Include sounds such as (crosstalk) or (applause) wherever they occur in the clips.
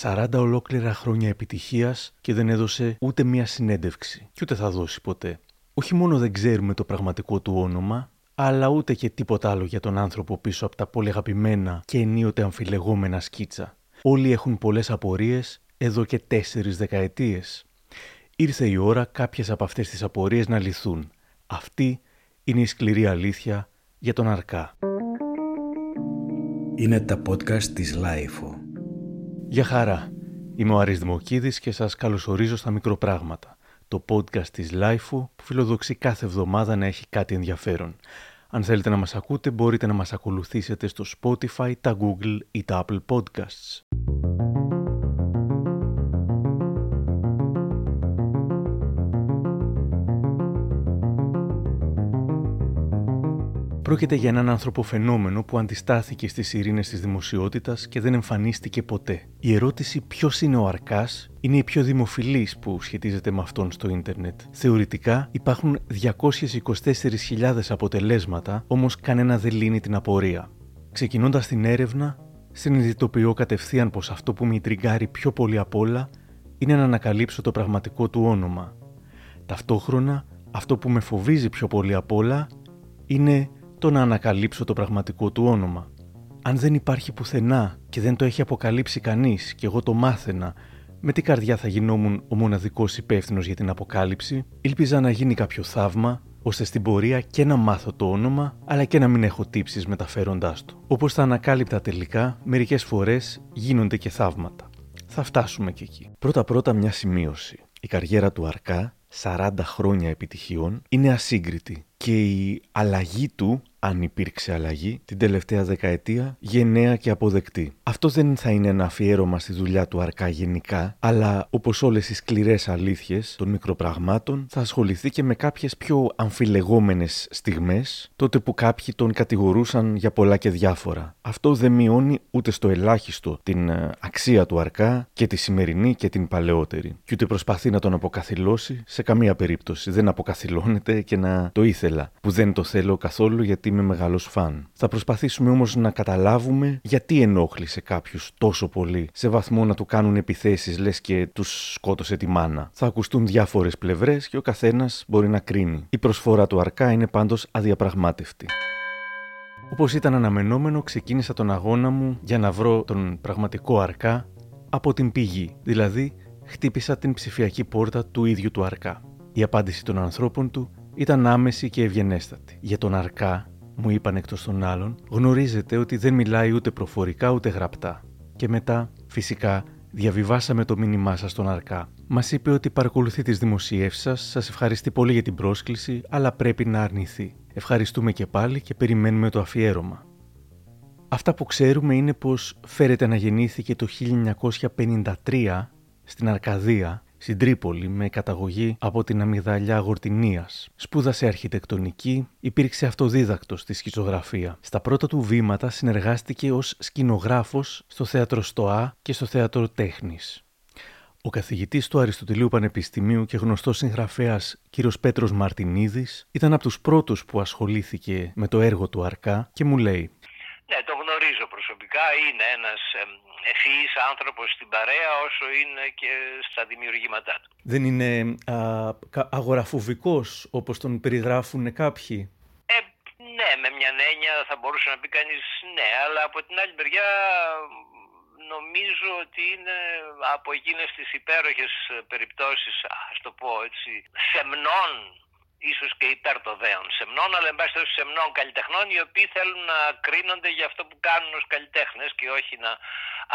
40 ολόκληρα χρόνια επιτυχίας και δεν έδωσε ούτε μία συνέντευξη. Και ούτε θα δώσει ποτέ. Όχι μόνο δεν ξέρουμε το πραγματικό του όνομα, αλλά ούτε και τίποτα άλλο για τον άνθρωπο πίσω από τα πολύ αγαπημένα και ενίοτε αμφιλεγόμενα σκίτσα. Όλοι έχουν πολλές απορίες εδώ και τέσσερις δεκαετίες. Ήρθε η ώρα κάποιες από αυτές τις απορίες να λυθούν. Αυτή είναι η σκληρή αλήθεια για τον Αρκά. Είναι τα podcast της LiFO. Γεια χαρά. Είμαι ο Άρης Δημοκίδης και σας καλωσορίζω στα μικροπράγματα. Το podcast της LiFO που φιλοδοξεί κάθε εβδομάδα να έχει κάτι ενδιαφέρον. Αν θέλετε να μας ακούτε μπορείτε να μας ακολουθήσετε στο Spotify, τα Google ή τα Apple Podcasts. Πρόκειται για έναν άνθρωπο φαινόμενο που αντιστάθηκε στις ειρήνες της δημοσιότητας και δεν εμφανίστηκε ποτέ. Η ερώτηση ποιος είναι ο Αρκάς είναι η πιο δημοφιλής που σχετίζεται με αυτόν στο ίντερνετ. Θεωρητικά υπάρχουν 224.000 αποτελέσματα, όμως κανένα δεν λύνει την απορία. Ξεκινώντας την έρευνα, συνειδητοποιώ κατευθείαν πως αυτό που με τριγκάρει πιο πολύ απ' όλα είναι να ανακαλύψω το πραγματικό του όνομα. Ταυτόχρονα, αυτό που με φοβίζει πιο πολύ απ' όλα είναι το να ανακαλύψω το πραγματικό του όνομα. Αν δεν υπάρχει πουθενά και δεν το έχει αποκαλύψει κανείς και εγώ το μάθαινα, με τι καρδιά θα γινόμουν ο μοναδικός υπεύθυνος για την αποκάλυψη, ήλπιζα να γίνει κάποιο θαύμα, ώστε στην πορεία και να μάθω το όνομα, αλλά και να μην έχω τύψεις μεταφέροντάς του. Όπως τα ανακάλυπτα τελικά, μερικές φορές γίνονται και θαύματα. Θα φτάσουμε και εκεί. Πρώτα-πρώτα μια σημείωση. Η καριέρα του Αρκά 40 χρόνια επιτυχιών είναι ασύγκριτη και η αλλαγή του αν υπήρξε αλλαγή, την τελευταία δεκαετία γενναία και αποδεκτή. Αυτό δεν θα είναι ένα αφιέρωμα στη δουλειά του Αρκά γενικά, αλλά όπως όλες οι σκληρές αλήθειες των μικροπραγμάτων, θα ασχοληθεί και με κάποιες πιο αμφιλεγόμενες στιγμές, τότε που κάποιοι τον κατηγορούσαν για πολλά και διάφορα. Αυτό δεν μειώνει ούτε στο ελάχιστο την ε, αξία του Αρκά και τη σημερινή και την παλαιότερη. Και ούτε προσπαθεί να τον αποκαθιλώσει σε καμία περίπτωση. Δεν αποκαθιλώνεται και να το ήθελα, που δεν το θέλω καθόλου γιατί είμαι μεγάλος φαν. Θα προσπαθήσουμε όμως να καταλάβουμε γιατί ενόχλησε κάποιους τόσο πολύ, σε βαθμό να του κάνουν επιθέσεις λες και τους σκότωσε τη μάνα. Θα ακουστούν διάφορες πλευρές και ο καθένας μπορεί να κρίνει. Η προσφορά του Αρκά είναι πάντως αδιαπραγμάτευτη. Όπως ήταν αναμενόμενο, ξεκίνησα τον αγώνα μου για να βρω τον πραγματικό Αρκά από την πηγή, δηλαδή χτύπησα την ψηφιακή πόρτα του ίδιου του Αρκά. Η απάντηση των ανθρώπων του ήταν άμεση και ευγενέστατη. Για τον Αρκά μου είπαν εκτός των άλλων, γνωρίζετε ότι δεν μιλάει ούτε προφορικά ούτε γραπτά. Και μετά, φυσικά, διαβιβάσαμε το μήνυμά σας στον Αρκά. Μας είπε ότι παρακολουθεί τις δημοσιεύσει σας, σας ευχαριστεί πολύ για την πρόσκληση, αλλά πρέπει να αρνηθεί. Ευχαριστούμε και πάλι και περιμένουμε το αφιέρωμα. Αυτά που ξέρουμε είναι πως φέρεται να γεννήθηκε το 1953 στην Αρκαδία στην Τρίπολη με καταγωγή από την αμυγδαλιά Γορτινίας. Σπούδασε αρχιτεκτονική, υπήρξε αυτοδίδακτος στη σχιζογραφία. Στα πρώτα του βήματα συνεργάστηκε ως σκηνογράφος στο θέατρο Στοά και στο θέατρο Τέχνης. Ο καθηγητής του Αριστοτελείου Πανεπιστημίου και γνωστός συγγραφέας κ. Πέτρος Μαρτινίδης ήταν από τους πρώτους που ασχολήθηκε με το έργο του Αρκά και μου λέει ναι, το γνωρίζω προσωπικά. Είναι ένας ευφυής άνθρωπος στην παρέα όσο είναι και στα δημιουργήματά του. Δεν είναι α, αγοραφοβικός όπως τον περιγράφουν κάποιοι; Ε, ναι, με μια έννοια θα μπορούσε να πει κανείς ναι, αλλά από την άλλη μεριά νομίζω ότι είναι από εκείνες τις υπέροχες περιπτώσεις, ας το πω έτσι, σεμνών ίσως και υπέρ των δέων σεμνών, αλλά εν πάση σεμνών καλλιτεχνών, οι οποίοι θέλουν να κρίνονται για αυτό που κάνουν ως καλλιτέχνες και όχι να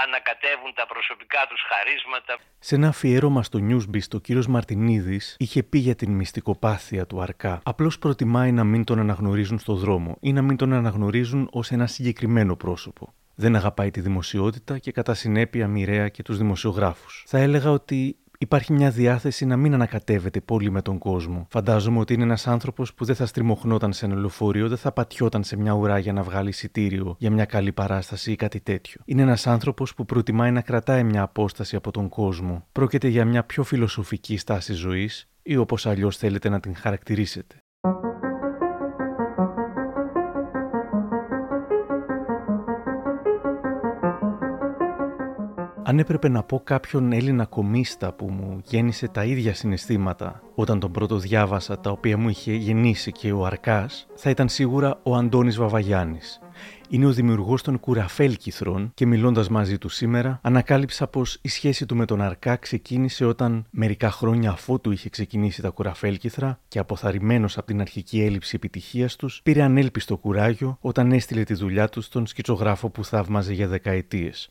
ανακατεύουν τα προσωπικά τους χαρίσματα. Σε ένα αφιέρωμα στο Newsbeast, ο κύριος Μαρτινίδης είχε πει για την μυστικοπάθεια του Αρκά. Απλώς προτιμάει να μην τον αναγνωρίζουν στο δρόμο ή να μην τον αναγνωρίζουν ως ένα συγκεκριμένο πρόσωπο. Δεν αγαπάει τη δημοσιότητα και κατά συνέπεια μοιραία και τους δημοσιογράφους. Θα έλεγα ότι υπάρχει μια διάθεση να μην ανακατεύεται πολύ με τον κόσμο. Φαντάζομαι ότι είναι ένας άνθρωπος που δεν θα στριμωχνόταν σε ένα λεωφορείο, δεν θα πατιόταν σε μια ουρά για να βγάλει εισιτήριο για μια καλή παράσταση ή κάτι τέτοιο. Είναι ένας άνθρωπος που προτιμάει να κρατάει μια απόσταση από τον κόσμο. Πρόκειται για μια πιο φιλοσοφική στάση ζωής ή όπως αλλιώς θέλετε να την χαρακτηρίσετε. Αν έπρεπε να πω κάποιον Έλληνα κομίστα που μου γέννησε τα ίδια συναισθήματα όταν τον πρώτο διάβασα τα οποία μου είχε γεννήσει και ο Αρκάς, θα ήταν σίγουρα ο Αντώνης Βαβαγιάννης. Είναι ο δημιουργός των Κουραφέλκυθρων και μιλώντας μαζί του σήμερα, ανακάλυψα πως η σχέση του με τον Αρκά ξεκίνησε όταν μερικά χρόνια αφότου είχε ξεκινήσει τα Κουραφέλκυθρα και αποθαρρυμένος από την αρχική έλλειψη επιτυχίας τους, πήρε ανέλπιστο κουράγιο όταν έστειλε τη δουλειά του στον σκητσογράφο που θαύμαζε για δεκαετίες.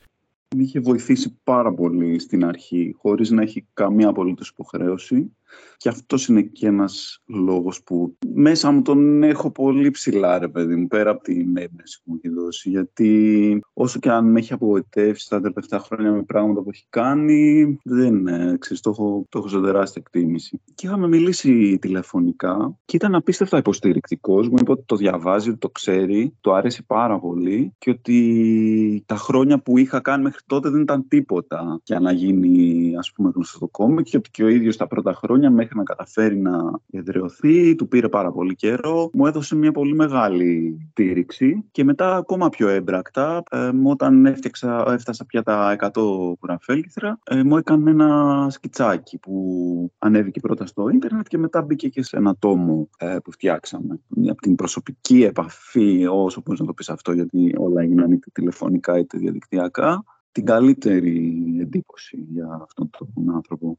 Με είχε βοηθήσει πάρα πολύ στην αρχή, χωρίς να έχει καμία απολύτως υποχρέωση. Και αυτός είναι και ένας λόγος που μέσα μου τον έχω πολύ ψηλά, ρε παιδί μου, πέρα από την έμπνευση που μου έχει δώσει. Γιατί όσο και αν με έχει απογοητεύσει τα τελευταία χρόνια με πράγματα που έχει κάνει, δεν ε, ξέρεις, το έχω, το έχω σε τεράστια εκτίμηση. Και είχαμε μιλήσει τηλεφωνικά και ήταν απίστευτα υποστηρικτικός. Μου είπε ότι το διαβάζει, ότι το ξέρει, το άρεσε πάρα πολύ και ότι τα χρόνια που είχα κάνει μέχρι τότε δεν ήταν τίποτα για να γίνει ας πούμε γνωστό το κόμμα και ότι και ο ίδιος τα πρώτα χρόνια μέχρι να καταφέρει να εδραιωθεί, του πήρε πάρα πολύ καιρό, μου έδωσε μια πολύ μεγάλη στήριξη και μετά ακόμα πιο έμπρακτα, ε, όταν έφτιαξα, έφτασα πια τα 100 κουραφέλκυθρα, ε, μου έκανε ένα σκιτσάκι που ανέβηκε πρώτα στο ίντερνετ και μετά μπήκε και σε ένα τόμο ε, που φτιάξαμε. Από την προσωπική επαφή, όσο μπορείς να το πεις αυτό, γιατί όλα έγιναν είτε τηλεφωνικά είτε διαδικτυακά, την καλύτερη εντύπωση για αυτόν τον άνθρωπο.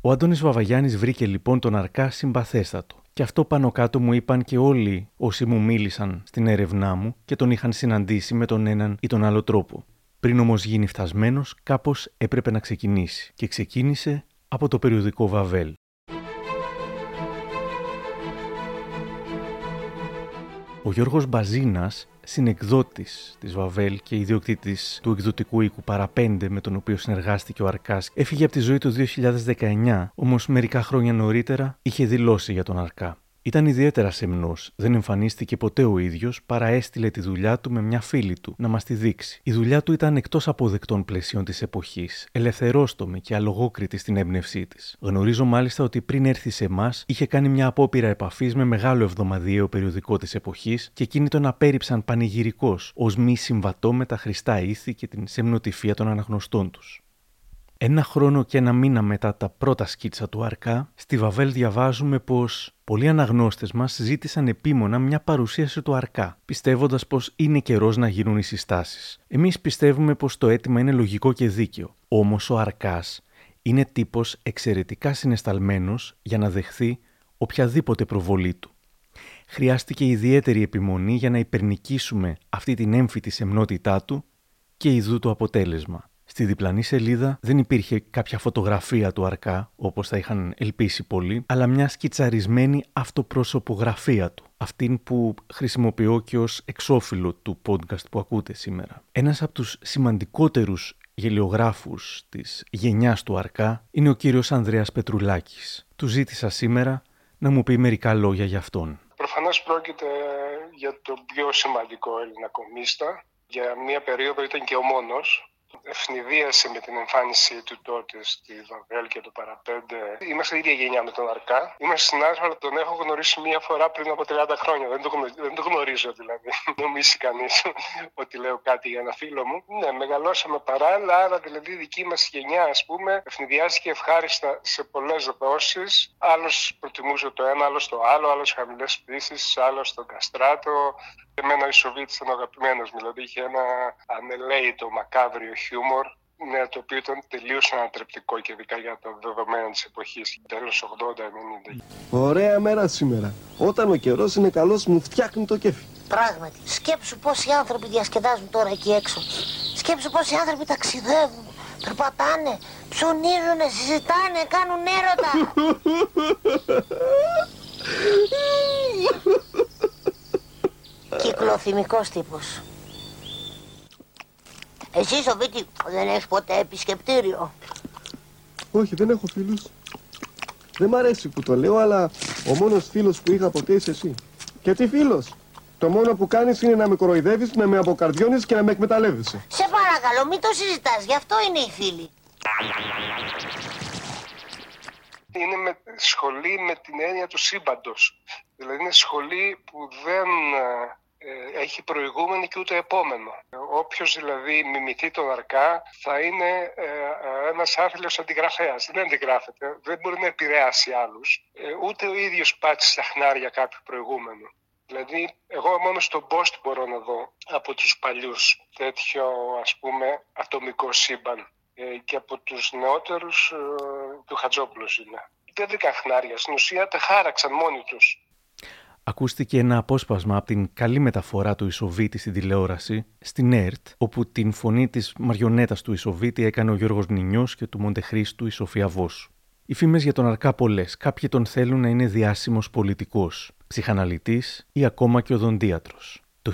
Ο Αντώνης Βαβαγιάννης βρήκε λοιπόν τον Αρκά συμπαθέστατο. Και αυτό πάνω κάτω μου είπαν και όλοι όσοι μου μίλησαν στην έρευνά μου και τον είχαν συναντήσει με τον έναν ή τον άλλο τρόπο. Πριν όμως γίνει φτασμένος, κάπως έπρεπε να ξεκινήσει. Και ξεκίνησε από το περιοδικό Βαβέλ. Ο Γιώργος Μπαζίνας συνεκδότης της Βαβέλ και ιδιοκτήτης του εκδοτικού οίκου Παραπέντε με τον οποίο συνεργάστηκε ο Αρκάς, έφυγε από τη ζωή το 2019, όμως μερικά χρόνια νωρίτερα είχε δηλώσει για τον Αρκά. Ήταν ιδιαίτερα σεμνός, δεν εμφανίστηκε ποτέ ο ίδιος, παρά έστειλε τη δουλειά του με μια φίλη του να μας τη δείξει. Η δουλειά του ήταν εκτός αποδεκτών πλαισίων της εποχής, ελευθερόστομη και αλογόκριτη στην έμπνευσή της. Γνωρίζω μάλιστα ότι πριν έρθει σε εμάς, είχε κάνει μια απόπειρα επαφής με μεγάλο εβδομαδιαίο περιοδικό της εποχής και εκείνοι τον απέρριψαν πανηγυρικώ ως μη συμβατό με τα χρηστά ήθη και την σεμνοτυφία των αναγνωστών τους. Ένα χρόνο και ένα μήνα μετά τα πρώτα σκίτσα του Αρκά, στη Βαβέλ διαβάζουμε πως πολλοί αναγνώστες μας ζήτησαν επίμονα μια παρουσίαση του Αρκά, πιστεύοντας πως είναι καιρός να γίνουν οι συστάσεις. Εμείς πιστεύουμε πως το αίτημα είναι λογικό και δίκαιο, όμως ο Αρκάς είναι τύπος εξαιρετικά συνεσταλμένος για να δεχθεί οποιαδήποτε προβολή του. Χρειάστηκε ιδιαίτερη επιμονή για να υπερνικήσουμε αυτή την έμφυτη σεμνότητά του και ειδού το αποτέλεσμα. Στη διπλανή σελίδα δεν υπήρχε κάποια φωτογραφία του Αρκά, όπως θα είχαν ελπίσει πολλοί, αλλά μια σκιτσαρισμένη αυτοπροσωπογραφία του. Αυτήν που χρησιμοποιώ και ως εξώφυλλο του podcast που ακούτε σήμερα. Ένας από τους σημαντικότερους γελιογράφους της γενιάς του Αρκά είναι ο κύριος Ανδρέας Πετρουλάκης. Του ζήτησα σήμερα να μου πει μερικά λόγια για αυτόν. Προφανώς πρόκειται για τον πιο σημαντικό Έλληνα κομίστα. Για μία περίοδο ήταν και ο μόνος ευνηδίασε με την εμφάνισή του τότε στη Βαβέλ και το Παραπέντε. Είμαστε ίδια γενιά με τον Αρκά. Είμαστε συνάδελφοι, αλλά τον έχω γνωρίσει μία φορά πριν από 30 χρόνια. Δεν το, δεν το γνωρίζω δηλαδή. (laughs) Νομίζει κανείς ότι λέω κάτι για ένα φίλο μου. Ναι, μεγαλώσαμε παράλληλα, άρα δηλαδή η δική μας γενιά, ας πούμε, ευνηδιάστηκε ευχάριστα σε πολλές δόσεις. Άλλος προτιμούσε το ένα, άλλος το άλλο, άλλος χαμηλές πτήσεις, άλλος στον Καστράτο. Εμένα η Σοβίτ ήταν αγαπημένος μου, δηλαδή είχε ένα ανελαίητο μακάβριο χιούμορ ναι, το οποίο ήταν τελείως ανατρεπτικό και ειδικά για τα δεδομένα της εποχής, τέλος 80-90. Ωραία μέρα σήμερα. Όταν ο καιρός είναι καλός, μου φτιάχνει το κέφι. Πράγματι. Σκέψου πόσοι άνθρωποι διασκεδάζουν τώρα εκεί έξω. Σκέψου πόσοι άνθρωποι ταξιδεύουν, περπατάνε, ψωνίζουν, συζητάνε, κάνουν έρωτα. (laughs) Κυκλοθυμικός τύπος. Εσύ Σοβίτη δεν έχεις ποτέ επισκεπτήριο; Όχι, δεν έχω φίλους. Δεν μ' αρέσει που το λέω, αλλά ο μόνος φίλος που είχα ποτέ είσαι εσύ. Και τι φίλος; Το μόνο που κάνεις είναι να με κοροϊδεύεις, να με αποκαρδιώνεις και να με εκμεταλλεύεσαι. Σε παρακαλώ, μην το συζητάς, γι' αυτό είναι οι φίλοι. Είναι με, σχολή με την έννοια του σύμπαντος. Δηλαδή είναι σχολή που δεν ε, ε, έχει προηγούμενο και ούτε επόμενο. Όποιος δηλαδή μιμηθεί τον Αρκά θα είναι ε, ε, ένας άθλιος αντιγραφέας. Δεν αντιγράφεται, δεν μπορεί να επηρεάσει άλλους. Ούτε ο ίδιος πάτησε στα χνάρια κάποιου προηγούμενου. Δηλαδή, εγώ μόνο στον post μπορώ να δω από τους παλιούς τέτοιο, ας πούμε, ατομικό σύμπαν. Και από τους νεότερους του Χατζόπουλος είναι. Δεν βρήκαν χνάρια. Στην ουσία τα χάραξαν μόνοι τους ακούστηκε ένα απόσπασμα από την καλή μεταφορά του Ισοβίτη στην τηλεόραση, στην ΕΡΤ, όπου την φωνή της μαριονέτας του Ισοβίτη έκανε ο Γιώργος Νινιός και του Μοντεχρίστου η Σοφία Βόσου. Οι φήμες για τον Αρκά πολλές. Κάποιοι τον θέλουν να είναι διάσημος πολιτικός, ψυχαναλυτής ή ακόμα και οδοντίατρος. Το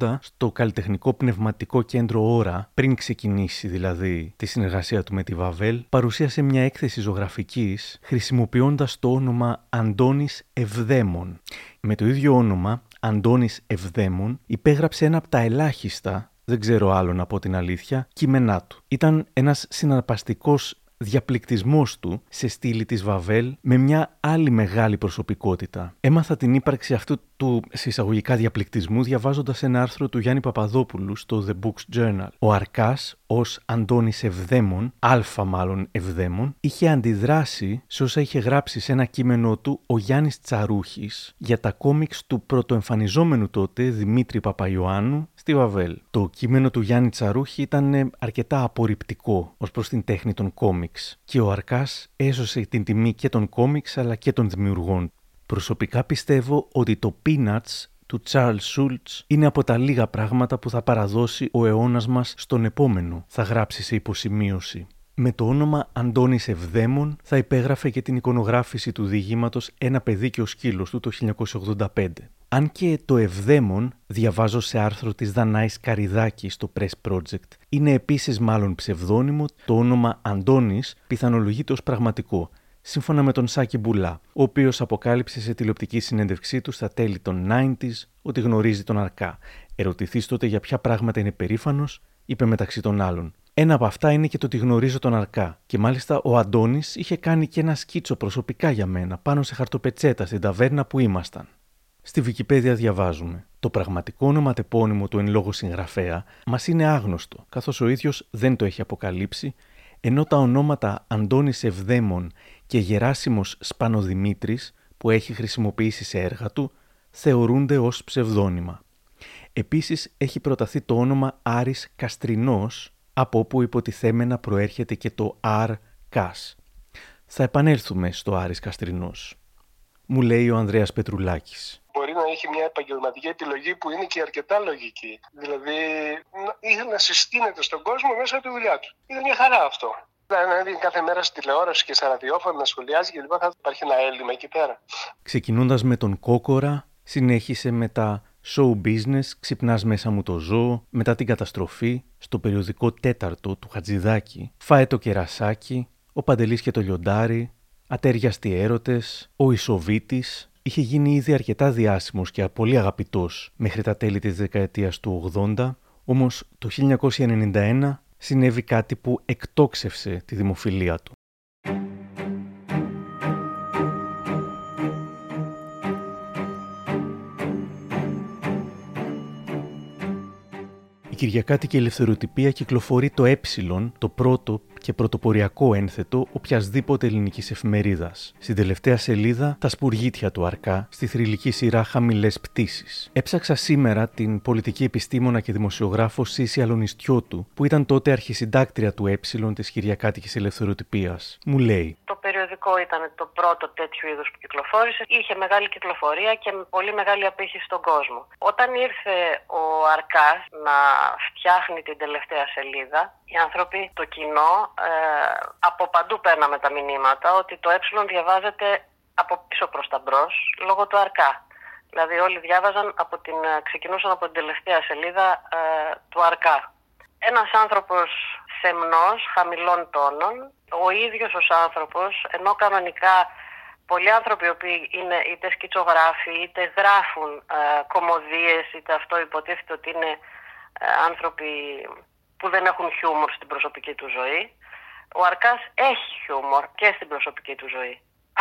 1980 στο Καλλιτεχνικό Πνευματικό Κέντρο Ωρα, πριν ξεκινήσει δηλαδή τη συνεργασία του με τη Βαβέλ, παρουσίασε μια έκθεση ζωγραφικής χρησιμοποιώντας το όνομα Αντώνης Ευδέμων. Με το ίδιο όνομα, Αντώνης Ευδέμων, υπέγραψε ένα από τα ελάχιστα δεν ξέρω άλλον από την αλήθεια, κείμενά του. Ήταν ένας συναρπαστικός διαπληκτισμός του σε στήλη της Βαβέλ με μια άλλη μεγάλη προσωπικότητα. Έμαθα την ύπαρξη αυτού του συσσαγωγικά διαπληκτισμού διαβάζοντας ένα άρθρο του Γιάννη Παπαδόπουλου στο The Books Journal. Ο Αρκάς ως Αντώνης Ευδέμων, αλφα μάλλον Ευδέμων, είχε αντιδράσει σε όσα είχε γράψει σε ένα κείμενό του ο Γιάννης Τσαρούχης για τα κόμιξ του πρωτοεμφανιζόμενου τότε Δημήτρη Παπαϊωάννου στη Βαβέλ. Το κείμενο του Γιάννη Τσαρούχη ήταν αρκετά απορριπτικό ως προς την τέχνη των κόμιξ και ο Αρκάς έσωσε την τιμή και των κόμιξ αλλά και των δημιουργών. Προσωπικά πιστεύω ότι το Peanuts του Charles Schultz είναι από τα λίγα πράγματα που θα παραδώσει ο αιώνας μας στον επόμενο, θα γράψει σε υποσημείωση. Με το όνομα Αντώνης Ευδέμων θα υπέγραφε και την εικονογράφηση του διηγήματος «Ένα παιδί και ο σκύλος» του το 1985. Αν και το Ευδέμον, διαβάζω σε άρθρο της Δανάης Καριδάκη στο Press Project, είναι επίσης μάλλον ψευδόνυμο, το όνομα Αντώνης πιθανολογείται ως πραγματικό, σύμφωνα με τον Σάκη Μπουλά, ο οποίος αποκάλυψε σε τηλεοπτική συνέντευξή του στα τέλη των 90s ότι γνωρίζει τον Αρκά. Ερωτηθείς τότε για ποια πράγματα είναι περήφανος, είπε μεταξύ των άλλων. Ένα από αυτά είναι και το ότι γνωρίζω τον Αρκά. Και μάλιστα ο Αντώνης είχε κάνει και ένα σκίτσο προσωπικά για μένα πάνω σε χαρτοπετσέτα στην ταβέρνα που ήμασταν. Στη Βικιπέδια διαβάζουμε. Το πραγματικό ονοματεπώνυμο του εν λόγω συγγραφέα μας είναι άγνωστο, καθώς ο ίδιος δεν το έχει αποκαλύψει, ενώ τα ονόματα Αντώνης Ευδέμων και Γεράσιμος Σπανοδημήτρης που έχει χρησιμοποιήσει σε έργα του θεωρούνται ως ψευδόνυμα. Επίσης έχει προταθεί το όνομα Άρης Καστρινός από όπου υποτιθέμενα προέρχεται και το Αρ Κας. Θα επανέλθουμε στο Άρης Καστρινός. Μου λέει ο Ανδρέας Πετρουλάκης. Μπορεί να έχει μια επαγγελματική επιλογή που είναι και αρκετά λογική. Δηλαδή, ήθελε να συστήνεται στον κόσμο μέσα από τη δουλειά του. Είναι μια χαρά αυτό να δει κάθε μέρα στη τηλεόραση και σε ραδιόφωνο να σχολιάζει και λοιπά, θα υπάρχει ένα έλλειμμα εκεί πέρα. Ξεκινώντας με τον Κόκορα, συνέχισε με τα show business, ξυπνάς μέσα μου το ζώο, μετά την καταστροφή, στο περιοδικό τέταρτο του Χατζηδάκη, φάε το κερασάκι, ο Παντελής και το λιοντάρι, ατέριαστοι έρωτες, ο Ισοβίτης, είχε γίνει ήδη αρκετά διάσημος και πολύ αγαπητός μέχρι τα τέλη της δεκαετίας του 80, όμως το 1991 συνέβη κάτι που εκτόξευσε τη δημοφιλία του. Η Κυριακάτικη Ελευθεροτυπία κυκλοφορεί το ε, το πρώτο και πρωτοποριακό ένθετο οποιασδήποτε ελληνικής εφημερίδας. Στην τελευταία σελίδα, τα σπουργίτια του Αρκά, στη θρηλυκή σειρά Χαμηλές Πτήσεις. Έψαξα σήμερα την πολιτική επιστήμονα και δημοσιογράφο Σύση Αλονιστιώτου, που ήταν τότε αρχισυντάκτρια του Ε της Κυριακάτικης Ελευθεροτυπίας. Μου λέει. Το περιοδικό ήταν το πρώτο τέτοιο είδους που κυκλοφόρησε. Είχε μεγάλη κυκλοφορία και πολύ μεγάλη απήχηση στον κόσμο. Όταν ήρθε ο Αρκάς να φτιάχνει την τελευταία σελίδα, οι άνθρωποι, το κοινό, ε, από παντού παίρναμε τα μηνύματα ότι το ε διαβάζεται από πίσω προς τα μπρος λόγω του αρκά. Δηλαδή όλοι διάβαζαν, από την, ε, ξεκινούσαν από την τελευταία σελίδα ε, του αρκά. Ένας άνθρωπος σεμνός, χαμηλών τόνων, ο ίδιος ως άνθρωπος, ενώ κανονικά πολλοί άνθρωποι οι οποίοι είναι είτε σκητσογράφοι, είτε γράφουν ε, κομμωδίες, είτε αυτό υποτίθεται ότι είναι ε, άνθρωποι που δεν έχουν χιούμορ στην προσωπική του ζωή. Ο Αρκάς έχει χιούμορ και στην προσωπική του ζωή.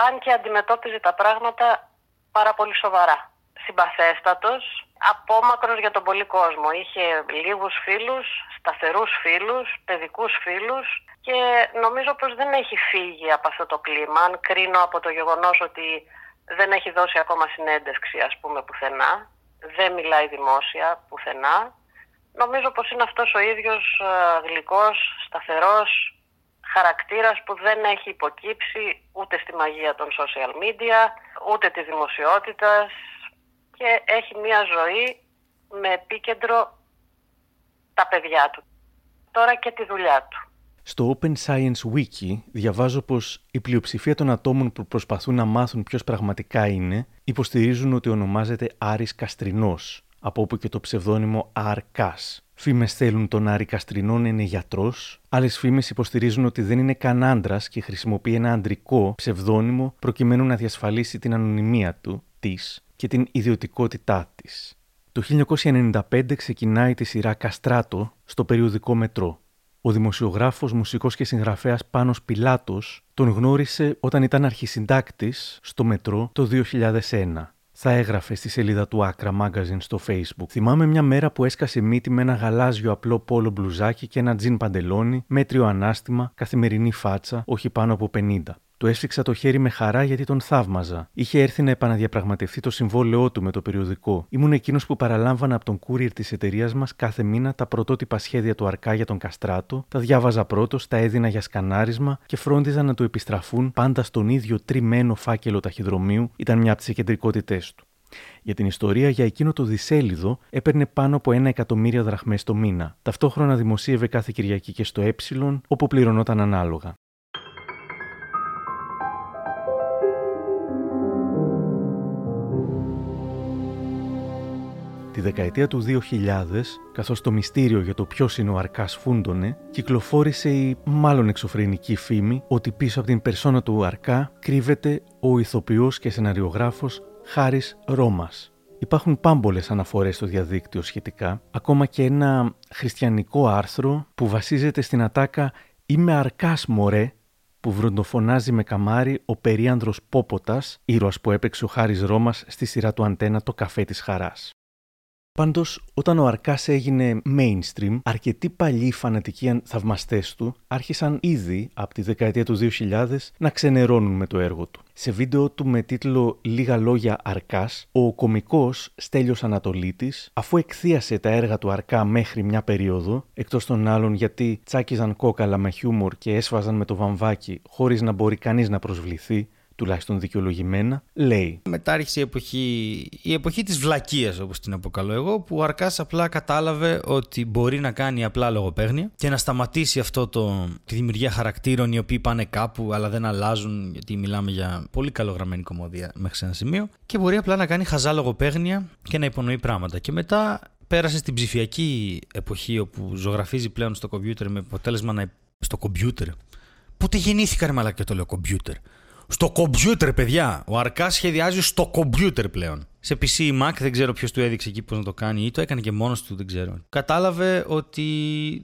Αν και αντιμετώπιζε τα πράγματα πάρα πολύ σοβαρά. Συμπαθέστατος, απόμακρος για τον πολύ κόσμο. Είχε λίγους φίλους, σταθερούς φίλους, παιδικούς φίλους και νομίζω πως δεν έχει φύγει από αυτό το κλίμα. Αν κρίνω από το γεγονός ότι δεν έχει δώσει ακόμα συνέντευξη ας πούμε πουθενά, δεν μιλάει δημόσια πουθενά. Νομίζω πως είναι αυτός ο ίδιος ε, γλυκός, σταθερός χαρακτήρας που δεν έχει υποκύψει ούτε στη μαγεία των social media, ούτε της δημοσιότητας, και έχει μια ζωή με επίκεντρο τα παιδιά του. Τώρα και τη δουλειά του. Στο Open Science Wiki διαβάζω πως η πλειοψηφία των ατόμων που προσπαθούν να μάθουν ποιος πραγματικά είναι υποστηρίζουν ότι ονομάζεται Άρης Καστρινός, από όπου και το ψευδόνυμο Αρκάς. Φήμες θέλουν τον Άρη Καστρινό να είναι γιατρός. Άλλες φήμες υποστηρίζουν ότι δεν είναι καν άντρας και χρησιμοποιεί ένα αντρικό ψευδόνυμο προκειμένου να διασφαλίσει την ανωνυμία του, της και την ιδιωτικότητά της. Το 1995 ξεκινάει τη σειρά Καστράτο στο περιοδικό Μετρό. Ο δημοσιογράφος, μουσικός και συγγραφέας Πάνος Πιλάτος τον γνώρισε όταν ήταν αρχισυντάκτης στο Μετρό το 2001. Θα έγραφε στη σελίδα του Άκρα Magazine στο Facebook. Θυμάμαι μια μέρα που έσκασε μύτη με ένα γαλάζιο απλό πόλο μπλουζάκι και ένα τζιν παντελόνι, μέτριο ανάστημα, καθημερινή φάτσα, όχι πάνω από 50. Του έσφιξα το χέρι με χαρά γιατί τον θαύμαζα. Είχε έρθει να επαναδιαπραγματευτεί το συμβόλαιό του με το περιοδικό. Ήμουν εκείνος που παραλάμβανα από τον courier της εταιρείας μας κάθε μήνα τα πρωτότυπα σχέδια του Αρκά για τον Καστράτο, τα διάβαζα πρώτος, τα έδινα για σκανάρισμα και φρόντιζα να του επιστραφούν πάντα στον ίδιο τριμμένο φάκελο ταχυδρομείου, ήταν μια από τις κεντρικότητέ του. Για την ιστορία, για εκείνο το δισέλιδο έπαιρνε πάνω από ένα εκατομμύριο δραχμές το μήνα. Ταυτόχρονα δημοσίευε κάθε Κυριακή και στο Ε, όπου πληρωνόταν ανάλογα. Τη δεκαετία του 2000, καθώς το μυστήριο για το ποιος είναι ο Αρκάς φούντωνε, κυκλοφόρησε η μάλλον εξωφρενική φήμη ότι πίσω από την περσόνα του Αρκά κρύβεται ο ηθοποιός και σεναριογράφος Χάρης Ρώμας. Υπάρχουν πάμπολες αναφορές στο διαδίκτυο σχετικά, ακόμα και ένα χριστιανικό άρθρο που βασίζεται στην ατάκα «Είμαι Αρκάς μωρέ» που βροντοφωνάζει με καμάρι ο περίανδρος Πόποτας, ήρωας που έπαιξε ο Χάρης Ρώμας στη σειρά του Αντένα «Το καφέ της χαράς». Πάντως, όταν ο Αρκάς έγινε mainstream, αρκετοί παλιοί φανατικοί θαυμαστές του άρχισαν ήδη από τη δεκαετία του 2000 να ξενερώνουν με το έργο του. Σε βίντεο του με τίτλο Λίγα λόγια Αρκάς, ο κωμικός Στέλιος Ανατολίτης, αφού εκθίασε τα έργα του Αρκά μέχρι μια περίοδο, εκτός των άλλων γιατί τσάκιζαν κόκαλα με χιούμορ και έσφαζαν με το βαμβάκι χωρίς να μπορεί κανείς να προσβληθεί, τουλάχιστον δικαιολογημένα, λέει. Μετά άρχισε η εποχή, η εποχή της βλακείας όπως την αποκαλώ εγώ που ο Αρκάς απλά κατάλαβε ότι μπορεί να κάνει απλά λογοπαίγνια και να σταματήσει αυτό το, τη δημιουργία χαρακτήρων οι οποίοι πάνε κάπου αλλά δεν αλλάζουν γιατί μιλάμε για πολύ καλογραμμένη κομμωδία μέχρι σε ένα σημείο και μπορεί απλά να κάνει χαζά λογοπαίγνια και να υπονοεί πράγματα και μετά πέρασε στην ψηφιακή εποχή όπου ζωγραφίζει πλέον στο κομπιούτερ με αποτέλεσμα να... στο κομπιούτερ. Πότε γεννήθηκα ρε μαλακά και το λέω κομπιούτερ; Στο κομπιούτερ, παιδιά. Ο Αρκάς σχεδιάζει στο κομπιούτερ πλέον. Σε PC ή Mac, δεν ξέρω ποιος του έδειξε εκεί πώς να το κάνει, ή το έκανε και μόνος του, δεν ξέρω. Κατάλαβε ότι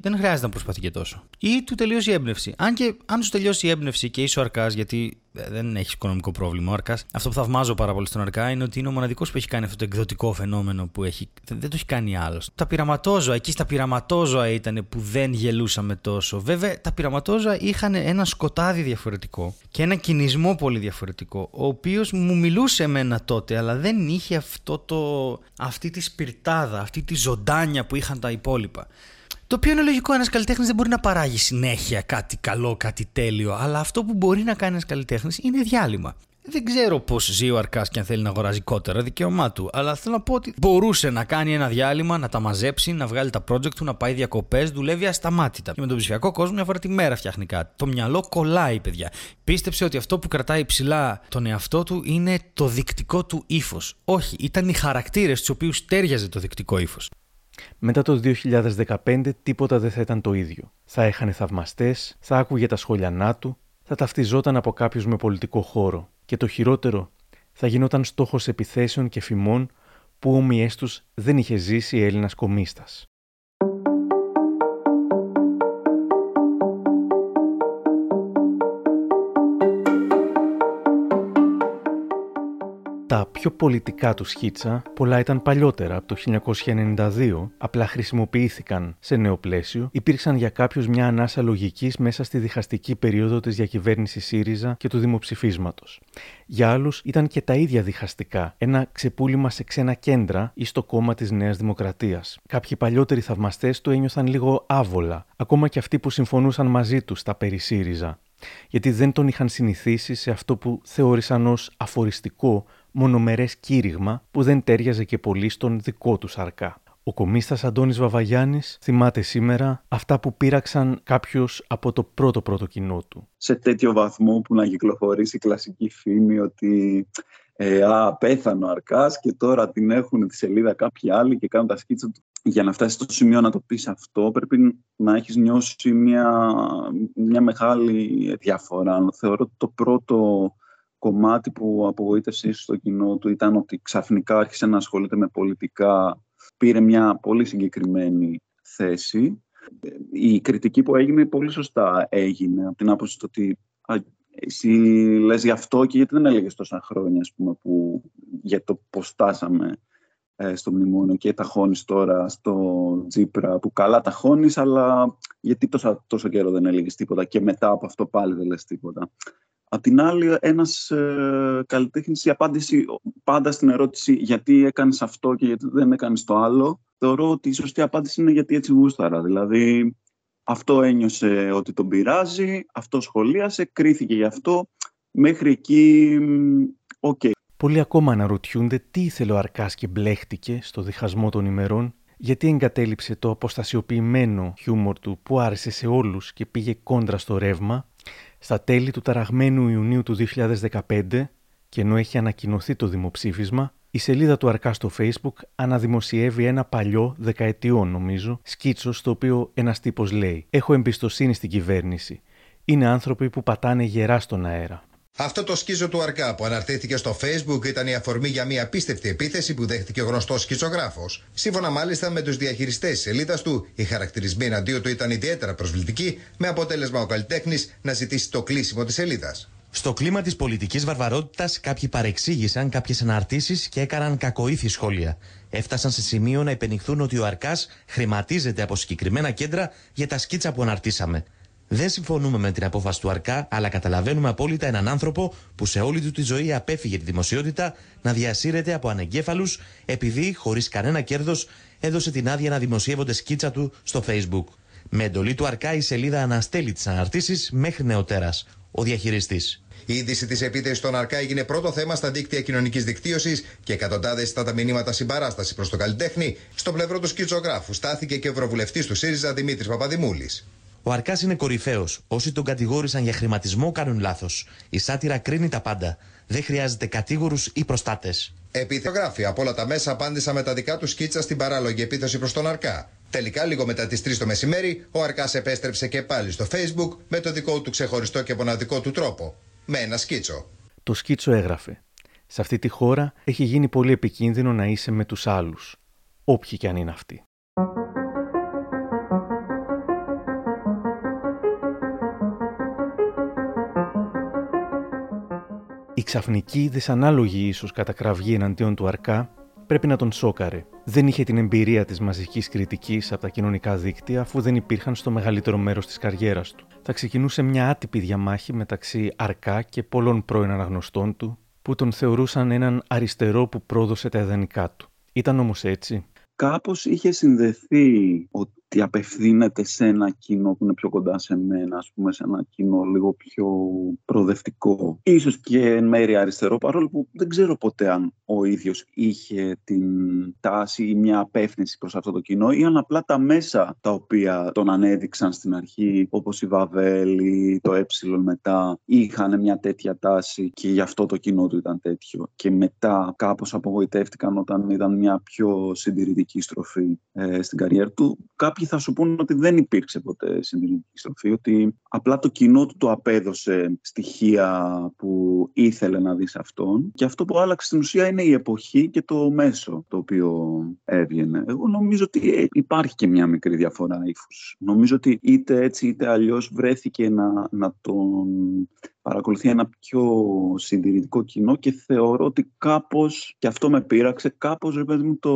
δεν χρειάζεται να προσπαθεί και τόσο. Ή του τελείωσε η έμπνευση. Αν και αν σου τελειώσει η έμπνευση και είσαι ο Αρκάς, γιατί δεν έχεις οικονομικό πρόβλημα ο Αρκάς. Αυτό που θαυμάζω πάρα πολύ στον Αρκά είναι ότι είναι ο μοναδικός που έχει κάνει αυτό το εκδοτικό φαινόμενο που έχει. Δεν, το έχει κάνει άλλος. Τα πειραματόζωα, εκεί στα πειραματόζωα ήταν που δεν γελούσαμε τόσο. Βέβαια, τα πειραματόζωα είχαν ένα σκοτάδι διαφορετικό και ένα κινησμό πολύ διαφορετικό, ο οποίος μου μιλούσε εμένα τότε, αλλά δεν είχε αυτό το, αυτή τη σπιρτάδα, αυτή τη ζωντάνια που είχαν τα υπόλοιπα. Το οποίο είναι λογικό, ένας καλλιτέχνης δεν μπορεί να παράγει συνέχεια κάτι καλό, κάτι τέλειο, αλλά αυτό που μπορεί να κάνει ένας καλλιτέχνης είναι διάλειμμα. Δεν ξέρω πώς ζει ο Αρκάς και αν θέλει να αγοράζει κότερα, δικαίωμά του. Αλλά θέλω να πω ότι μπορούσε να κάνει ένα διάλειμμα, να τα μαζέψει, να βγάλει τα project του, να πάει διακοπές, δουλεύει ασταμάτητα. Και με τον ψηφιακό κόσμο μια φορά τη μέρα φτιάχνει κάτι. Το μυαλό κολλάει, παιδιά. Πίστεψε ότι αυτό που κρατάει ψηλά τον εαυτό του είναι το δεικτικό του ύφος. Όχι, ήταν οι χαρακτήρες του οποίους τέριαζε το δεικτικό ύφος. Μετά το 2015 τίποτα δεν θα ήταν το ίδιο. Θα έχανε θαυμαστές, θα άκουγε τα σχολιανά του, θα ταυτιζόταν από κάποιους με πολιτικό χώρο. Και το χειρότερο, θα γινόταν στόχος επιθέσεων και φημών που ομοιές τους δεν είχε ζήσει Έλληνας κομίστας. Τα Τα πιο πολιτικά τους σκίτσα, πολλά ήταν παλιότερα, από το 1992, απλά χρησιμοποιήθηκαν σε νέο πλαίσιο, υπήρξαν για κάποιους μια ανάσα λογικής μέσα στη διχαστική περίοδο της διακυβέρνησης ΣΥΡΙΖΑ και του δημοψηφίσματος. Για άλλους ήταν και τα ίδια διχαστικά, ένα ξεπούλημα σε ξένα κέντρα ή στο κόμμα της Νέας Δημοκρατίας. Κάποιοι παλιότεροι θαυμαστές το ένιωθαν λίγο άβολα, ακόμα και αυτοί που συμφωνούσαν μαζί τους στα περί ΣΥΡΙΖΑ γιατί δεν τον είχαν συνηθίσει σε αυτό που θεώρησαν ως αφοριστικό μονομερές κήρυγμα που δεν τέριαζε και πολύ στον δικό τους αρκά. Ο κομίστας Αντώνης Βαβαγιάννης θυμάται σήμερα αυτά που πήραξαν κάποιος από το πρώτο πρώτο κοινό του. Σε τέτοιο βαθμό που να κυκλοφορήσει η κλασική φήμη ότι ε, α, πέθανε ο Αρκάς και τώρα την έχουν τη σελίδα κάποιοι άλλοι και κάνουν τα σκίτσα του. Για να φτάσει στο σημείο να το πεις αυτό πρέπει να έχεις νιώσει μια, μια μεγάλη διαφορά. Θεωρώ ότι το πρώτο κομμάτι που απογοήτευσε στο κοινό του ήταν ότι ξαφνικά άρχισε να ασχολείται με πολιτικά, πήρε μια πολύ συγκεκριμένη θέση. Η κριτική που έγινε πολύ σωστά έγινε, από την άποψη ότι εσύ λες γι' αυτό και γιατί δεν έλεγες τόσα χρόνια ας πούμε, που, για το πώς στάσαμε ε, στο μνημόνιο και τα χώνεις τώρα στο Τζίπρα που καλά τα χώνεις αλλά γιατί τόσο, τόσο καιρό δεν έλεγες τίποτα και μετά από αυτό πάλι δεν λες τίποτα. Απ' την άλλη, ένας ε, καλλιτέχνης, η απάντηση πάντα στην ερώτηση γιατί έκανες αυτό και γιατί δεν έκανες το άλλο, θεωρώ ότι η σωστή απάντηση είναι γιατί έτσι γούσταρα. Δηλαδή, αυτό ένιωσε ότι τον πειράζει, αυτό σχολίασε, κρίθηκε γι' αυτό. Μέχρι εκεί, OK. Okay. Πολλοί ακόμα αναρωτιούνται τι ήθελε ο Αρκάς και μπλέχτηκε στο διχασμό των ημερών, γιατί εγκατέλειψε το αποστασιοποιημένο χιούμορ του που άρεσε σε όλους και πήγε κόντρα στο ρεύμα στα τέλη του ταραγμένου Ιουνίου του 2015 και ενώ έχει ανακοινωθεί το δημοψήφισμα, η σελίδα του Αρκά στο Facebook αναδημοσιεύει ένα παλιό, δεκαετιών νομίζω, σκίτσο στο οποίο ένας τύπος λέει: Έχω εμπιστοσύνη στην κυβέρνηση. Είναι άνθρωποι που πατάνε γερά στον αέρα. Αυτό το σκίζο του Αρκά που αναρτήθηκε στο Facebook ήταν η αφορμή για μια απίστευτη επίθεση που δέχτηκε ο γνωστός σκιτσογράφο. Σύμφωνα μάλιστα με τους διαχειριστές της σελίδας του, οι χαρακτηρισμοί εναντίον του ήταν ιδιαίτερα προσβλητικοί, με αποτέλεσμα ο καλλιτέχνης να ζητήσει το κλείσιμο της σελίδας. Στο κλίμα της πολιτικής βαρβαρότητας, κάποιοι παρεξήγησαν κάποιες αναρτήσεις και έκαναν κακοήθη σχόλια. Έφτασαν σε σημείο να υπενηχθούν ότι ο Αρκάς χρηματίζεται από συγκεκριμένα κέντρα για τα σκίτσα που αναρτήσαμε. Δεν συμφωνούμε με την απόφαση του Αρκά, αλλά καταλαβαίνουμε απόλυτα έναν άνθρωπο που σε όλη του τη ζωή απέφυγε τη δημοσιότητα να διασύρεται από ανεγκέφαλους επειδή, χωρίς κανένα κέρδος, έδωσε την άδεια να δημοσιεύονται σκίτσα του στο Facebook. Με εντολή του Αρκά, η σελίδα αναστέλει τις αναρτήσεις μέχρι νεοτέρας. Ο διαχειριστής. Η είδηση της επίθεσης στον Αρκά έγινε πρώτο θέμα στα δίκτυα κοινωνικής δικτύωσης και εκατοντάδες ήταν τα μηνύματα συμπαράστασης προς τον καλλιτέχνη. Στο πλευρό του σκητσογράφου στάθηκε και ο ευρωβουλευτής του ΣΥΡΙΖΑ Δημήτρης Παπαδημούλης. Ο Αρκάς είναι κορυφαίος. Όσοι τον κατηγόρησαν για χρηματισμό κάνουν λάθος. Η σάτυρα κρίνει τα πάντα. Δεν χρειάζεται κατήγορους ή προστάτες. Επιθεογράφοι από όλα τα μέσα απάντησαν με τα δικά τους σκίτσα στην παράλογη επίθεση προς τον Αρκά. Τελικά, λίγο μετά τις 3 το μεσημέρι, ο Αρκάς επέστρεψε και πάλι στο Facebook με το δικό του ξεχωριστό και μοναδικό του τρόπο. Με ένα σκίτσο. Το σκίτσο έγραφε. Σε αυτή τη χώρα έχει γίνει πολύ επικίνδυνο να είσαι με τους άλλους. Όποιοι κι αν είναι αυτοί. Η ξαφνική, δυσανάλογη ίσως κατακραυγή εναντίον του Αρκά πρέπει να τον σόκαρε. Δεν είχε την εμπειρία της μαζικής κριτικής από τα κοινωνικά δίκτυα, αφού δεν υπήρχαν στο μεγαλύτερο μέρος της καριέρας του. Θα ξεκινούσε μια άτυπη διαμάχη μεταξύ Αρκά και πολλών πρώην αναγνωστών του, που τον θεωρούσαν έναν αριστερό που πρόδωσε τα ιδανικά του. Ήταν όμως έτσι. Κάπως είχε συνδεθεί ότι ότι απευθύνεται σε ένα κοινό που είναι πιο κοντά σε μένα, ας πούμε, σε ένα κοινό λίγο πιο προοδευτικό. Ίσως και εν μέρει αριστερό, παρόλο που δεν ξέρω ποτέ αν ο ίδιος είχε την τάση ή μια απεύθυνση προς αυτό το κοινό ή αν απλά τα μέσα τα οποία τον ανέδειξαν στην αρχή, όπως η Βαβέλη, το Ε μετά, είχαν μια τέτοια τάση και γι' αυτό το κοινό του ήταν τέτοιο. Και μετά κάπως απογοητεύτηκαν όταν είδαν μια πιο συντηρητική στροφή ε, στην καριέρα του κάποιοι θα σου πούνε ότι δεν υπήρξε ποτέ συντηρητική στροφή, ότι απλά το κοινό του το απέδωσε στοιχεία που ήθελε να δεις σε αυτόν και αυτό που άλλαξε στην ουσία είναι η εποχή και το μέσο το οποίο έβγαινε. Εγώ νομίζω ότι υπάρχει και μια μικρή διαφορά ύφους. Νομίζω ότι είτε έτσι είτε αλλιώς βρέθηκε να, να τον παρακολουθεί ένα πιο συντηρητικό κοινό και θεωρώ ότι κάπως, και αυτό με πείραξε, κάπως ρε παιδί μου το,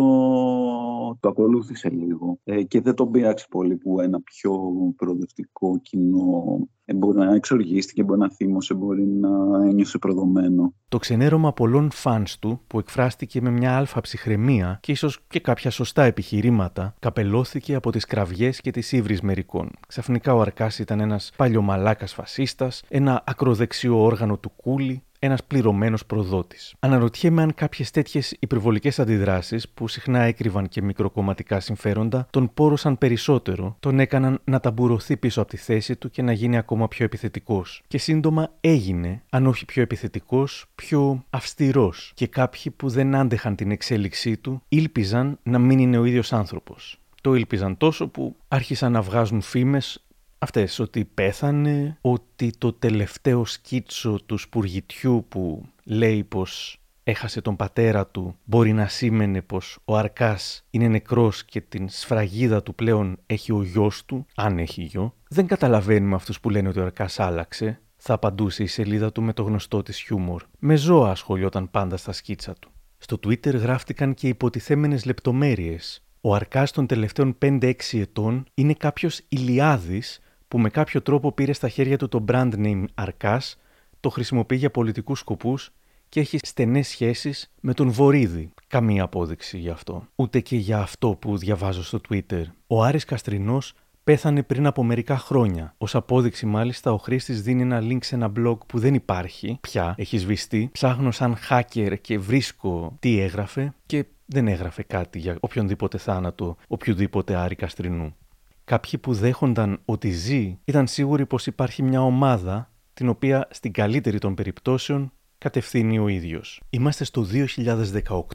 το ακολούθησε λίγο. Ε, και δεν τον πείραξε πολύ που ένα πιο προοδευτικό κοινό ε, μπορεί να εξοργίστηκε, μπορεί να θύμωσε, μπορεί να ένιωσε προδομένο. Το ξενέρωμα πολλών φανς του, που εκφράστηκε με μια αλφα ψυχραιμία και ίσως και κάποια σωστά επιχειρήματα, καπελώθηκε από τις κραυγές και τις ύβρις μερικών. Ξαφνικά ο Αρκάς ήταν ένας παλιωμαλάκας φασίστας, ένα ακροδεξιό όργανο του κούλι, ένας πληρωμένος προδότης. Αναρωτιέμαι αν κάποιες τέτοιες υπερβολικές αντιδράσεις, που συχνά έκρυβαν και μικροκομματικά συμφέροντα, τον πόρωσαν περισσότερο, τον έκαναν να ταμπουρωθεί πίσω από τη θέση του και να γίνει ακόμα πιο επιθετικός. Και σύντομα έγινε, αν όχι πιο επιθετικός, πιο αυστηρός. Και κάποιοι που δεν άντεχαν την εξέλιξή του, ήλπιζαν να μην είναι ο ίδιος άνθρωπος. Το ήλπιζαν τόσο που άρχισαν να βγάζουν φήμες αυτές, ότι πέθανε, ότι το τελευταίο σκίτσο του σπουργητιού που λέει πως έχασε τον πατέρα του μπορεί να σήμαινε πως ο Αρκάς είναι νεκρός και την σφραγίδα του πλέον έχει ο γιος του, αν έχει γιο. Δεν καταλαβαίνουμε αυτούς που λένε ότι ο Αρκάς άλλαξε, θα απαντούσε η σελίδα του με το γνωστό της χιούμορ. Με ζώα ασχολιόταν πάντα στα σκίτσα του. Στο Twitter γράφτηκαν και υποτιθέμενες λεπτομέρειες. Ο Αρκάς των τελευταίων 5-6 ετών είναι κάποιος ηλιάδης που με κάποιο τρόπο πήρε στα χέρια του το brand name Αρκάς, το χρησιμοποιεί για πολιτικούς σκοπούς και έχει στενές σχέσεις με τον Βορύδη. Καμία απόδειξη γι' αυτό. Ούτε και για αυτό που διαβάζω στο Twitter. Ο Άρης Καστρινός πέθανε πριν από μερικά χρόνια. Ω απόδειξη, μάλιστα, ο χρήστης δίνει ένα link σε ένα blog που δεν υπάρχει πια, έχει σβηστεί. Ψάχνω σαν hacker και βρίσκω τι έγραφε και δεν έγραφε κάτι για οποιονδήποτε θάνατο οποιοδήποτε Άρη Καστρινού. Κάποιοι που δέχονταν ότι ζει ήταν σίγουροι πως υπάρχει μια ομάδα την οποία στην καλύτερη των περιπτώσεων κατευθύνει ο ίδιος. Είμαστε στο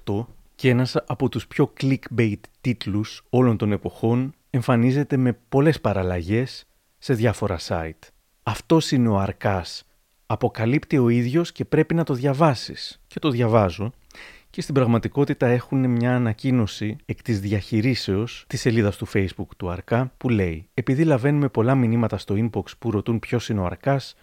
2018 και ένας από τους πιο clickbait τίτλους όλων των εποχών εμφανίζεται με πολλές παραλλαγές σε διάφορα site. Αυτός είναι ο Αρκάς. Αποκαλύπτει ο ίδιος και πρέπει να το διαβάσεις. Και το διαβάζω και στην πραγματικότητα έχουν μια ανακοίνωση εκ της διαχειρήσεως της σελίδας του Facebook του Αρκά που λέει «Επειδή λαβαίνουμε πολλά μηνύματα στο inbox που ρωτούν ποιος είναι ο Αρκάς,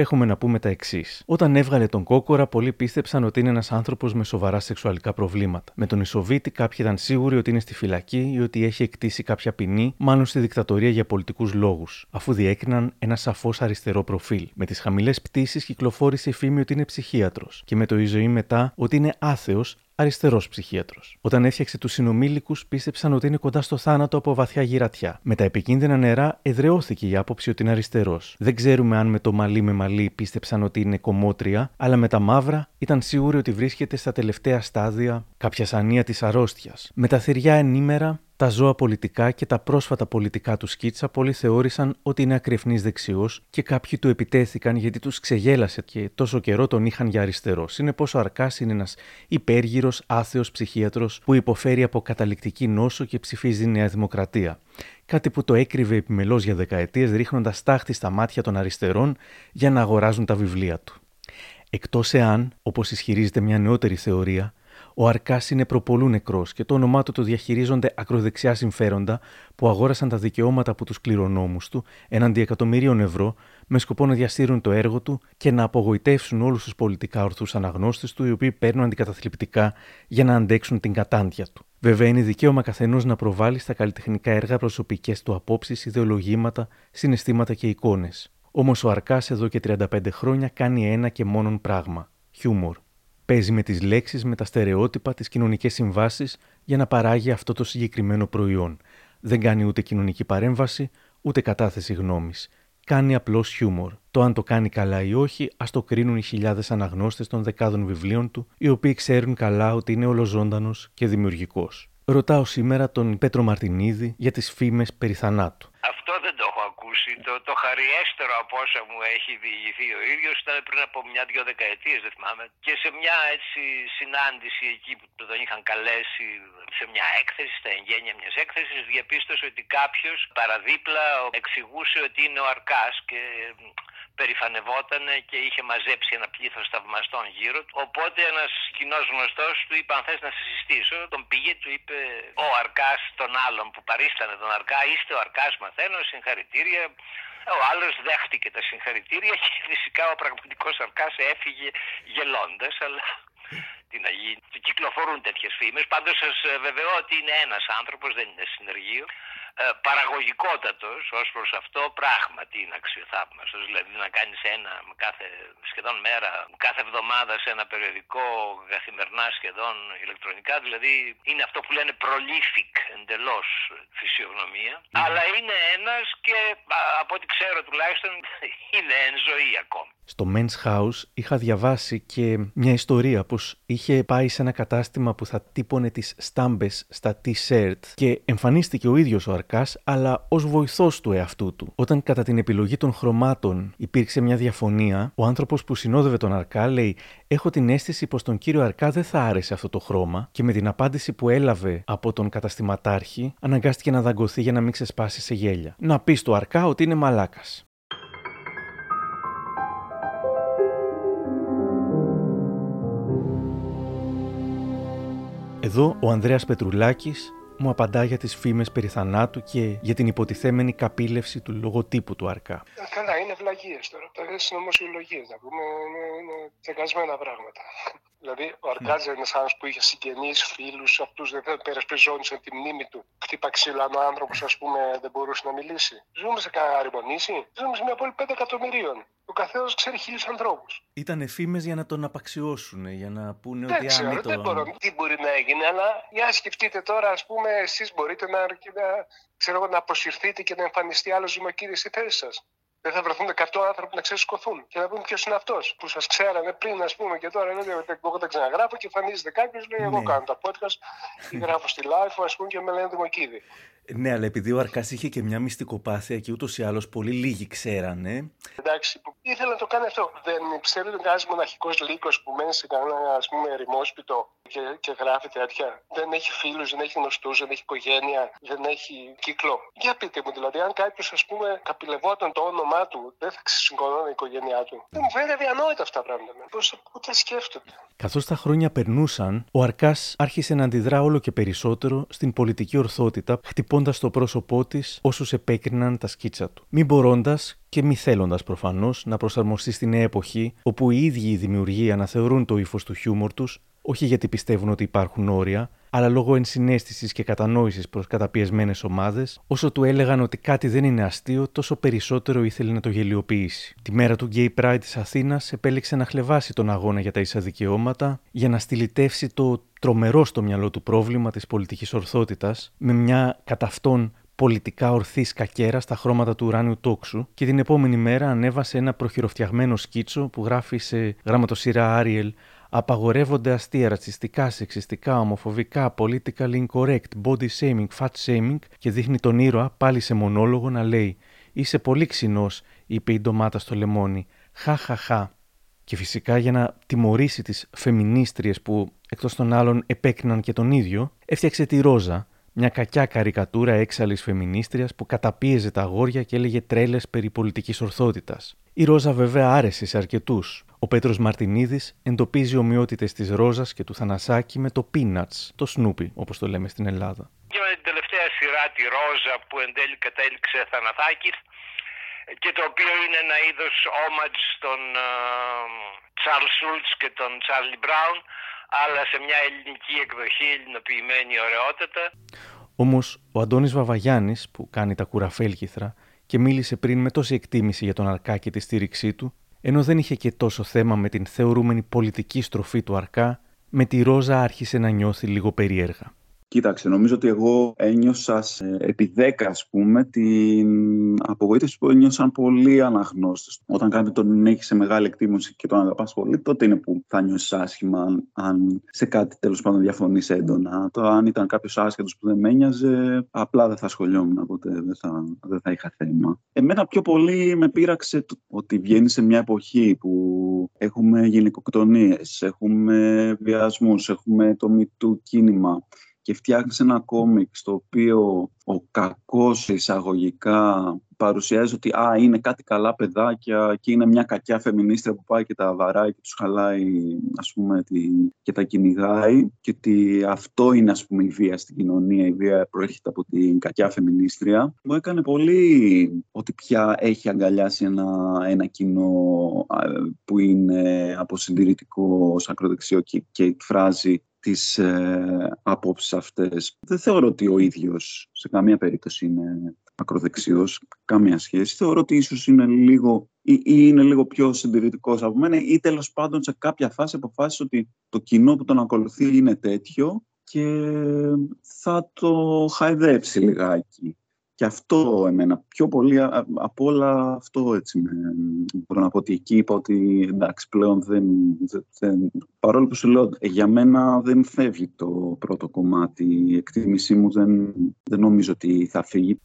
έχουμε να πούμε τα εξής. Όταν έβγαλε τον κόκορα, πολλοί πίστεψαν ότι είναι ένας άνθρωπος με σοβαρά σεξουαλικά προβλήματα. Με τον Ισοβίτη, κάποιοι ήταν σίγουροι ότι είναι στη φυλακή ή ότι έχει εκτίσει κάποια ποινή, μάλλον στη δικτατορία για πολιτικούς λόγους, αφού διέκριναν ένα σαφώς αριστερό προφίλ. Με τις χαμηλές πτήσεις κυκλοφόρησε η φήμη ότι είναι ψυχίατρος και με το η ζωή μετά ότι είναι άθεος αριστερός ψυχίατρος. Όταν έφτιαξε τους συνομήλικους, πίστεψαν ότι είναι κοντά στο θάνατο από βαθιά γυρατιά. Με τα επικίνδυνα νερά, εδρεώθηκε η άποψη ότι είναι αριστερός. Δεν ξέρουμε αν με το μαλλί με μαλλί πίστεψαν ότι είναι κομμότρια, αλλά με τα μαύρα ήταν σίγουροι ότι βρίσκεται στα τελευταία στάδια κάποια ανία της αρρώστιας. Με τα θηριά ενήμερα, τα ζώα πολιτικά και τα πρόσφατα πολιτικά του σκίτσα πολλοί θεώρησαν ότι είναι ακρεφνής δεξιός και κάποιοι του επιτέθηκαν γιατί τους ξεγέλασε και τόσο καιρό τον είχαν για αριστερό. Συνεπώς ο Αρκάς είναι ένας υπέργυρος, άθεος ψυχίατρος που υποφέρει από καταληκτική νόσο και ψηφίζει Νέα Δημοκρατία. Κάτι που το έκρυβε επιμελώς για δεκαετίες, ρίχνοντας τάχτη στα μάτια των αριστερών για να αγοράζουν τα βιβλία του. Εκτός εάν, όπως ισχυρίζεται μια νεότερη θεωρία, ο Αρκάς είναι προπολού νεκρός και το όνομά του το διαχειρίζονται ακροδεξιά συμφέροντα που αγόρασαν τα δικαιώματα από τους κληρονόμους του έναντι εκατομμυρίων ευρώ με σκοπό να διαστήρουν το έργο του και να απογοητεύσουν όλους τους πολιτικά ορθούς αναγνώστες του, οι οποίοι παίρνουν αντικαταθλιπτικά για να αντέξουν την κατάντια του. Βέβαια, είναι δικαίωμα καθενός να προβάλλει στα καλλιτεχνικά έργα προσωπικές του απόψεις, ιδεολογήματα, συναισθήματα και εικόνες. Όμως ο Αρκάς εδώ και 35 χρόνια κάνει ένα και μόνον πράγμα: χιούμορ. Παίζει με τις λέξεις, με τα στερεότυπα, τις κοινωνικές συμβάσεις για να παράγει αυτό το συγκεκριμένο προϊόν. Δεν κάνει ούτε κοινωνική παρέμβαση, ούτε κατάθεση γνώμης. Κάνει απλώς χιούμορ. Το αν το κάνει καλά ή όχι, ας το κρίνουν οι χιλιάδες αναγνώστες των δεκάδων βιβλίων του, οι οποίοι ξέρουν καλά ότι είναι ολοζώντανος και δημιουργικός. Ρωτάω σήμερα τον Πέτρο Μαρτινίδη για τις φήμες περί θανάτου. Αυτό δεν το έχω ακούσει. Το, το χαριέστερο από όσα μου έχει διηγηθεί ο ίδιος ήταν πριν από μια-δυο δεκαετίες, δεν θυμάμαι. Και σε μια έτσι συνάντηση εκεί που τον είχαν καλέσει σε μια έκθεση, στα εγγένεια μιας έκθεσης, διαπίστωσε ότι κάποιος παραδίπλα εξηγούσε ότι είναι ο Αρκάς και περηφανευόταν και είχε μαζέψει ένα πλήθος θαυμαστών γύρω του. Οπότε ένας κοινός γνωστός του είπε αν θες να σε συστήσω. Τον πήγε, του είπε ο Αρκάς τον άλλον που παρίστανε τον Αρκά. Είστε ο Αρκάς μαθαίνω, συγχαρητήρια. Ο άλλος δέχτηκε τα συγχαρητήρια και φυσικά ο πραγματικός Αρκάς έφυγε γελώντας, αλλά τι να γίνει. Κυκλοφορούν τέτοιες φήμες. Πάντως σας βεβαιώ ότι είναι ένας άνθρωπος, δεν είναι συνεργείο. Ε, παραγωγικότατος ως προς αυτό πράγματι είναι αξιοθαύμαστος. Δηλαδή να κάνεις ένα κάθε, σχεδόν μέρα, κάθε εβδομάδα σε ένα περιοδικό καθημερινά σχεδόν ηλεκτρονικά. Δηλαδή είναι αυτό που λένε prolific εντελώς φυσιογνωμία. Αλλά είναι ένας και από ό,τι ξέρω τουλάχιστον (laughs) είναι εν ζωή ακόμη. Στο Men's House είχα διαβάσει και μια ιστορία πως είχε πάει σε ένα κατάστημα που θα τύπωνε τις στάμπες στα t-shirt και εμφανίστηκε ο ίδιος ο Αρκάς αλλά ως βοηθός του εαυτού του. Όταν κατά την επιλογή των χρωμάτων υπήρξε μια διαφωνία, ο άνθρωπος που συνόδευε τον Αρκά λέει «Έχω την αίσθηση πως τον κύριο Αρκά δεν θα άρεσε αυτό το χρώμα» και με την απάντηση που έλαβε από τον καταστηματάρχη αναγκάστηκε να δαγκωθεί για να μην ξεσπάσει σε γέλια. Να πεις στο Αρκά ότι είναι μαλάκας. Εδώ ο Ανδρέας Πετρουλάκης μου απαντά για τις φήμες περί θανάτου και για την υποτιθέμενη καπήλευση του λογοτύπου του Αρκά. Καλά, είναι βλαγίες τώρα. Τα είναι νομοσιολογίες, να πούμε, είναι, είναι τσεκασμένα πράγματα. Δηλαδή, ο Αρκάζ είναι ένας άνθρωπος που είχε συγγενείς, φίλους, αυτούς δεν περασπιζόντουσαν τη μνήμη του. Χτύπα ξύλα, αν ο άνθρωπος, ας πούμε, δεν μπορούσε να μιλήσει. Ζούμε σε κανένα αριμονήσι. Ζούμε σε μια πόλη 5 εκατομμυρίων. Ο καθένας ξέρει χίλιους ανθρώπους. Ήταν φήμες για να τον απαξιώσουν, για να πούνε δεν ότι ξέρω, αν δεν μπορώ τι μπορεί να έγινε, αλλά για σκεφτείτε τώρα, ας πούμε, εσείς μπορείτε να, να, ξέρω, να αποσυρθείτε και να εμφανιστεί άλλος δημοκίδη στη θέση σας δεν θα βρεθούν 100 άνθρωποι να ξεσκοθούν και να πούμε ποιος είναι αυτός που σας ξέρανε πριν, ας πούμε, και τώρα λέτε εγώ δεν ξαναγράφω και εμφανίζεται κάποιος, λέει: Εγώ Ναι. κάνω τα podcast ή γράφω στη live, ας πούμε, και με λένε Δημοκίδη. Ναι, αλλά επειδή ο Αρκάς είχε και μια μυστικοπάθεια και ούτως ή άλλως πολύ λίγοι ξέρανε, Εντάξει, που ήθελε να το κάνει αυτό. Δεν πιστεύετε ότι ένα μοναχικός λύκος που μένει σε κανένα ας πούμε, ερημόσπιτο και, και γράφει τέτοια. Δεν έχει φίλους, δεν έχει γνωστούς, δεν έχει οικογένεια, δεν έχει κύκλο. Για πείτε μου, δηλαδή, αν κάποιος ας πούμε καπηλευόταν το όνομά του, δεν θα ξεσυγκωνόταν η οικογένειά του. Δεν μου φαίνεται αδιανόητα αυτά τα πράγματα. Πώς ούτε σκέφτονται; καθώς τα χρόνια περνούσαν, ο Αρκάς άρχισε να αντιδρά όλο και περισσότερο στην πολιτική ορθότητα, χτυπώντας το πρόσωπό της όσους επέκριναν τα σκίτσα του. Μη μπορώντας και μη θέλοντας προφανώς να προσαρμοστεί στη νέα εποχή, όπου οι ίδιοι οι δημιουργοί αναθεωρούν το ύφος του χιούμορ τους, όχι γιατί πιστεύουν ότι υπάρχουν όρια, αλλά λόγω ενσυναίσθησης και κατανόησης προς καταπιεσμένες ομάδες, όσο του έλεγαν ότι κάτι δεν είναι αστείο, τόσο περισσότερο ήθελε να το γελιοποιήσει. Τη μέρα του Gay Pride της Αθήνας επέλεξε να χλεβάσει τον αγώνα για τα ίσα δικαιώματα για να στυλιτεύσει το τρομερό στο μυαλό του πρόβλημα της πολιτικής ορθότητας με μια κατά αυτόν πολιτικά ορθή σκακέρα στα χρώματα του ουράνιου τόξου και την επόμενη μέρα ανέβασε ένα προχειροφτιαγμένο σκίτσο που γράφει σε γραμματοσύρα Ariel απαγορεύονται αστεία, ρατσιστικά, σεξιστικά, ομοφοβικά, politically incorrect, body shaming, fat shaming και δείχνει τον ήρωα πάλι σε μονόλογο να λέει «Είσαι πολύ ξινός», είπε η ντομάτα στο λεμόνι. «Χα, χα, χα». Και φυσικά για να τιμωρήσει τις φεμινίστριες που εκτός των άλλων επέκριναν και τον ίδιο, έφτιαξε τη Ρόζα, μια κακιά καρικατούρα έξαλλης φεμινίστριας που καταπίεζε τα αγόρια και έλεγε τρέλες περί πολιτικής ορθότητας. Η Ρόζα βέβαια άρεσε σε αρκετούς. Ο Πέτρος Μαρτινίδης εντοπίζει ομοιότητες της Ρόζας και του Θανασάκη με το Peanuts, το Snoopy, όπως το λέμε στην Ελλάδα. Και με την τελευταία σειρά τη Ρόζα που εν τέλει κατέληξε Θαναθάκης και το οποίο είναι ένα είδος homage στον Τσάρλ Σούλτς και τον Τσάρλι Μπράουν αλλά σε μια ελληνική εκδοχή, ελληνοποιημένη ωραιότατα. Όμως ο Αντώνης Βαβαγιάννης που κάνει τα κουραφέλκυθρα και μίλησε πριν με τόση εκτίμηση για τον Αρκά και τη στήριξή του, ενώ δεν είχε και τόσο θέμα με την θεωρούμενη πολιτική στροφή του Αρκά, με τη Ρόζα άρχισε να νιώθει λίγο περίεργα. Κοίταξε, νομίζω ότι εγώ ένιωσα σε, επί 10 ας πούμε την απογοήτευση που ένιωσαν πολλοί αναγνώστες. Όταν κάποιον τον έχεις σε μεγάλη εκτίμηση και τον αγαπάς πολύ, τότε είναι που θα νιώσεις άσχημα αν, αν σε κάτι τέλος πάντων διαφωνείς έντονα. Το αν ήταν κάποιος άσχετος που δεν με ένοιαζε, απλά δεν θα σχολιόμουν ποτέ, δεν θα, δεν θα είχα θέμα. Εμένα πιο πολύ με πείραξε το, ότι βγαίνει σε μια εποχή που έχουμε γυναικοκτονίες, έχουμε βιασμούς, έχουμε το μητού κίνημα και φτιάχνεις ένα κόμικ στο οποίο ο κακός εισαγωγικά παρουσιάζει ότι α, είναι κάτι καλά παιδάκια και είναι μια κακιά φεμινίστρια που πάει και τα βαράει και τους χαλάει ας πούμε τη, και τα κυνηγάει και ότι αυτό είναι ας πούμε η βία στην κοινωνία, η βία προέρχεται από την κακιά φεμινίστρια. Μου έκανε πολύ ότι πια έχει αγκαλιάσει ένα, ένα κοινό που είναι αποσυντηρητικό, ακροδεξιό και, και εκφράζει τις ε, απόψεις αυτές. Δεν θεωρώ ότι ο ίδιος σε καμία περίπτωση είναι ακροδεξιός, καμία σχέση. Θεωρώ ότι ίσως είναι λίγο, ή, είναι λίγο πιο συντηρητικός από μένα ή τέλος πάντων σε κάποια φάση αποφάσισε ότι το κοινό που τον ακολουθεί είναι τέτοιο και θα το χαϊδέψει λιγάκι. Και αυτό εμένα πιο πολύ από όλα αυτό έτσι με, μπορώ να πω ότι εκεί είπα ότι εντάξει πλέον δεν, δεν παρόλο που σου λέω για μένα δεν φεύγει το πρώτο κομμάτι η εκτίμησή μου δεν, δεν νομίζω ότι θα φύγει.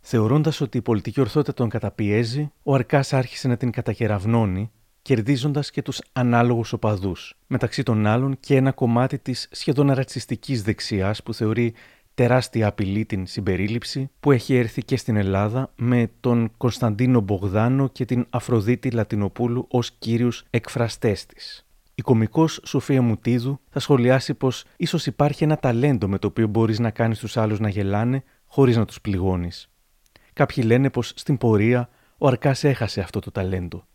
Θεωρώντας ότι η πολιτική ορθότητα τον καταπιέζει, ο Αρκάς άρχισε να την κατακεραυνώνει, κερδίζοντας και τους ανάλογους οπαδούς. Μεταξύ των άλλων και ένα κομμάτι της σχεδόν ρατσιστική δεξιάς που θεωρεί τεράστια απειλή την συμπερίληψη που έχει έρθει και στην Ελλάδα με τον Κωνσταντίνο Μπογδάνο και την Αφροδίτη Λατινοπούλου ως κύριους εκφραστές της. Η κομικός Σοφία Μουτίδου θα σχολιάσει πως ίσως υπάρχει ένα ταλέντο με το οποίο μπορείς να κάνεις τους άλλους να γελάνε χωρίς να τους πληγώνεις. Κάποιοι λένε πως στην πορεία ο Αρκάς έχασε αυτό το ταλέντο.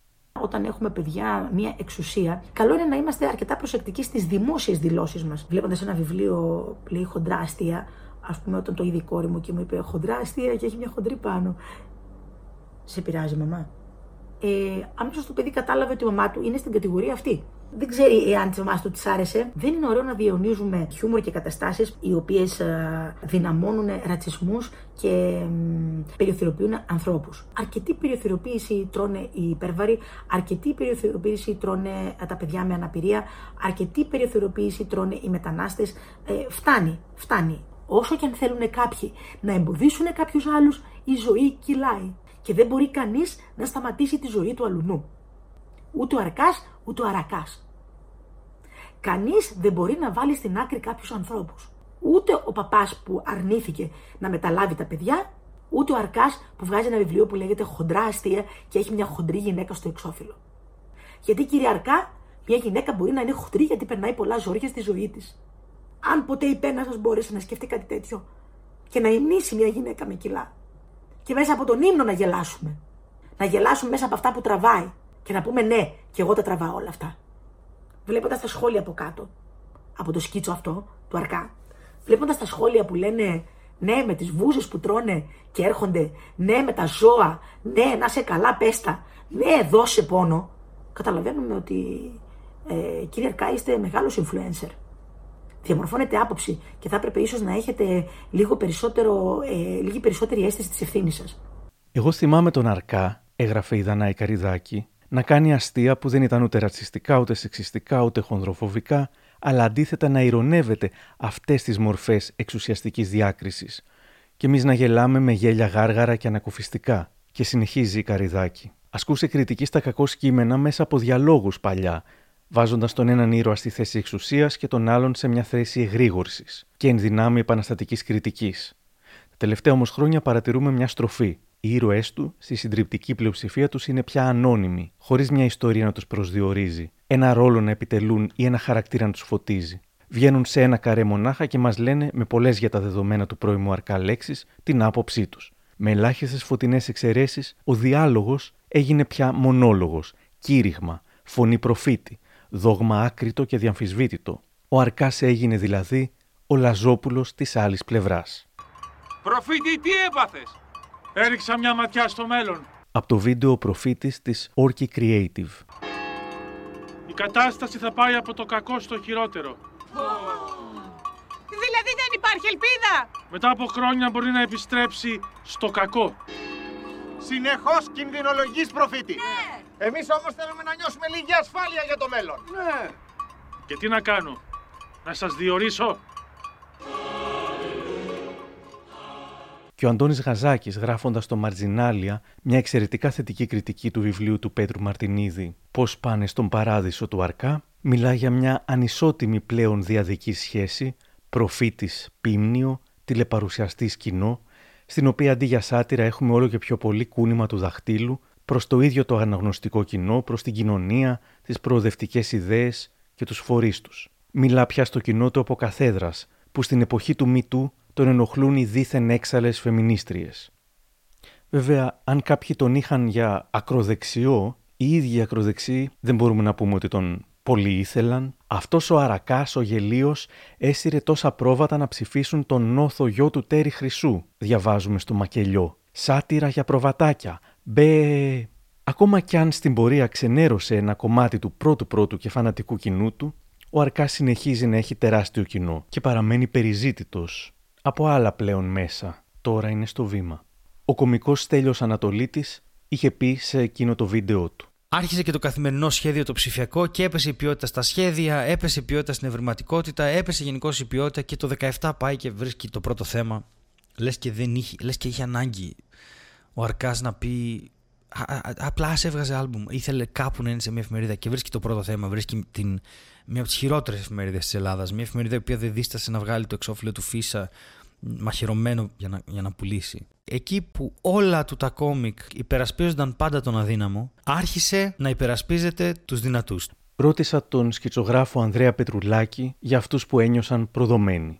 Όταν έχουμε παιδιά μια εξουσία, καλό είναι να είμαστε αρκετά προσεκτικοί στις δημόσιες δηλώσεις μας. Βλέποντας ένα βιβλίο που λέει χοντρά αστεία, ας πούμε, όταν το είδε η κόρη μου και μου είπε χοντρά αστεία και έχει μια χοντρή πάνω. Σε πειράζει, μαμά. Ε, αμέσως το παιδί κατάλαβε ότι η μαμά του είναι στην κατηγορία αυτή δεν ξέρει εάν της μαμάς του της άρεσε. Δεν είναι ωραίο να διαιωνίζουμε χιούμορ και καταστάσεις οι οποίες ε, δυναμώνουν ρατσισμούς και περιοθεροποιούν ανθρώπους. Αρκετή περιοθεροποίηση τρώνε οι υπέρβαροι, αρκετή περιοθεροποίηση τρώνε τα παιδιά με αναπηρία, αρκετή περιοθεροποίηση τρώνε οι μετανάστες. Ε, φτάνει, φτάνει. Όσο και αν θέλουν κάποιοι να εμποδίσουν κάποιους άλλους, η ζωή κυλάει. Και δεν μπορεί κανείς να σταματήσει τη ζωή του αλουνού. Ούτε ο Αρκάς, ούτε ο Αρακάς. Κανείς δεν μπορεί να βάλει στην άκρη κάποιους ανθρώπους. Ούτε ο παπάς που αρνήθηκε να μεταλάβει τα παιδιά, ούτε ο Αρκάς που βγάζει ένα βιβλίο που λέγεται Χοντρά αστεία και έχει μια χοντρή γυναίκα στο εξώφυλλο. Γιατί κύριε Αρκά, μια γυναίκα μπορεί να είναι χοντρή γιατί περνάει πολλά ζόρια στη ζωή της. Αν ποτέ η πένα σας μπόρεσε να σκεφτεί κάτι τέτοιο και να υμνήσει μια γυναίκα με κιλά. Και μέσα από τον ύμνο να γελάσουμε. Να γελάσουμε μέσα από αυτά που τραβάει και να πούμε ναι, και εγώ τα τραβάω όλα αυτά. Βλέποντας τα σχόλια από κάτω, από το σκίτσο αυτό του αρκά, βλέποντας τα σχόλια που λένε ναι με τις βούζες που τρώνε και έρχονται, ναι με τα ζώα, ναι να σε καλά πέστα, ναι δώσε πόνο, καταλαβαίνουμε ότι ε, κύριε Αρκά είστε μεγάλος influencer. Διαμορφώνετε άποψη και θα έπρεπε ίσως να έχετε λίγο περισσότερο, ε, λίγη περισσότερη αίσθηση της ευθύνης σας. Εγώ θυμάμαι τον Αρκά, έγραφε η Δανάη Καριδάκη, να κάνει αστεία που δεν ήταν ούτε ρατσιστικά, ούτε σεξιστικά, ούτε χονδροφοβικά, αλλά αντίθετα να ηρωνεύεται αυτές τις μορφές εξουσιαστικής διάκρισης. Και εμείς να γελάμε με γέλια γάργαρα και ανακουφιστικά. Και συνεχίζει η Καριδάκη. Ασκούσε κριτική στα κακό κείμενα μέσα από διαλόγους παλιά, βάζοντας τον έναν ήρωα στη θέση εξουσίας και τον άλλον σε μια θέση εγρήγορση και εν δυνάμει επαναστατικής κριτικής. Τα τελευταία όμως χρόνια παρατηρούμε μια στροφή. Οι ήρωές του, στη συντριπτική πλειοψηφία τους, είναι πια ανώνυμοι, χωρίς μια ιστορία να τους προσδιορίζει, ένα ρόλο να επιτελούν ή ένα χαρακτήρα να τους φωτίζει. Βγαίνουν σε ένα καρέ μονάχα και μας λένε με πολλές για τα δεδομένα του πρώιμου αρκά λέξη την άποψή τους. Με ελάχιστες φωτεινές εξαιρέσεις, ο διάλογος έγινε πια μονόλογος, κήρυγμα, φωνή προφήτη, δόγμα άκρητο και διαμφισβήτητο. Ο αρκάς έγινε δηλαδή ο Λαζόπουλος της άλλης πλευράς. Προφήτη, τι έπαθες! Έριξα μια ματιά στο μέλλον. Από το βίντεο προφήτης της Orky Creative. Η κατάσταση θα πάει από το κακό στο χειρότερο. Δηλαδή δεν υπάρχει ελπίδα. Μετά από χρόνια μπορεί να επιστρέψει στο κακό. Συνεχώς κινδυνολογείς προφήτη. Ναι. Εμείς όμως θέλουμε να νιώσουμε λίγη ασφάλεια για το μέλλον. Ναι. Και τι να κάνω, να σας διορίσω; Και ο Αντώνης Γαζάκης γράφοντας το Μαρτζινάλια μια εξαιρετικά θετική κριτική του βιβλίου του Πέτρου Μαρτινίδη «Πώς πάνε στον παράδεισο του Αρκά» μιλά για μια ανισότιμη πλέον διαδική σχέση Προφήτης πίμνιο, τηλεπαρουσιαστής κοινό, στην οποία αντί για σάτυρα έχουμε όλο και πιο πολύ κούνημα του δαχτύλου προς το ίδιο το αναγνωστικό κοινό, προς την κοινωνία, τις προοδευτικές ιδέες και τους φορείς τους. Μιλά πια στο κοινό του από καθέδρας, που στην εποχή του Μητού τον ενοχλούν οι δίθεν έξαλε φεμινίστριες. Βέβαια, αν κάποιοι τον είχαν για ακροδεξιό, οι ίδιοι ακροδεξιοί δεν μπορούμε να πούμε ότι τον πολύ ήθελαν. Αυτός ο Αρακάς, ο γελίος, έσυρε τόσα πρόβατα να ψηφίσουν τον νόθο γιο του Τέρι Χρυσού, διαβάζουμε στο μακελιό. Σάτυρα για προβατάκια. Μπε. Ακόμα κι αν στην πορεία ξενέρωσε ένα κομμάτι του πρώτου πρώτου και φανατικού κοινού του, ο Αρκάς συνεχίζει να έχει τεράστιο κοινό και παραμένει περιζήτητος από άλλα πλέον μέσα. Τώρα είναι στο βήμα. Ο κομικός Στέλιος Ανατολίτης είχε πει σε εκείνο το βίντεο του. Άρχισε και το καθημερινό σχέδιο το ψηφιακό και έπεσε η ποιότητα στα σχέδια, έπεσε η ποιότητα στην ευρηματικότητα, έπεσε γενικώ η ποιότητα και το 17 πάει και βρίσκει το πρώτο θέμα. Λες και, δεν είχε, λες και είχε ανάγκη ο Αρκάς να πει. απλά ας έβγαζε άλμπουμ. Ήθελε κάπου να είναι σε μια εφημερίδα και βρίσκει το πρώτο θέμα. Βρίσκει την, μια από τις χειρότερες εφημερίδες της Ελλάδας. Μια εφημερίδα η οποία δεν δίστασε να βγάλει το εξώφυλλο του Φίσα μαχαιρωμένο για να, για να πουλήσει. Εκεί που όλα του τα κόμικ υπερασπίζονταν πάντα τον αδύναμο, άρχισε να υπερασπίζεται τους δυνατούς. Ρώτησα τον σκητσογράφο Ανδρέα Πετρουλάκη για αυτούς που ένιωσαν προδομένοι.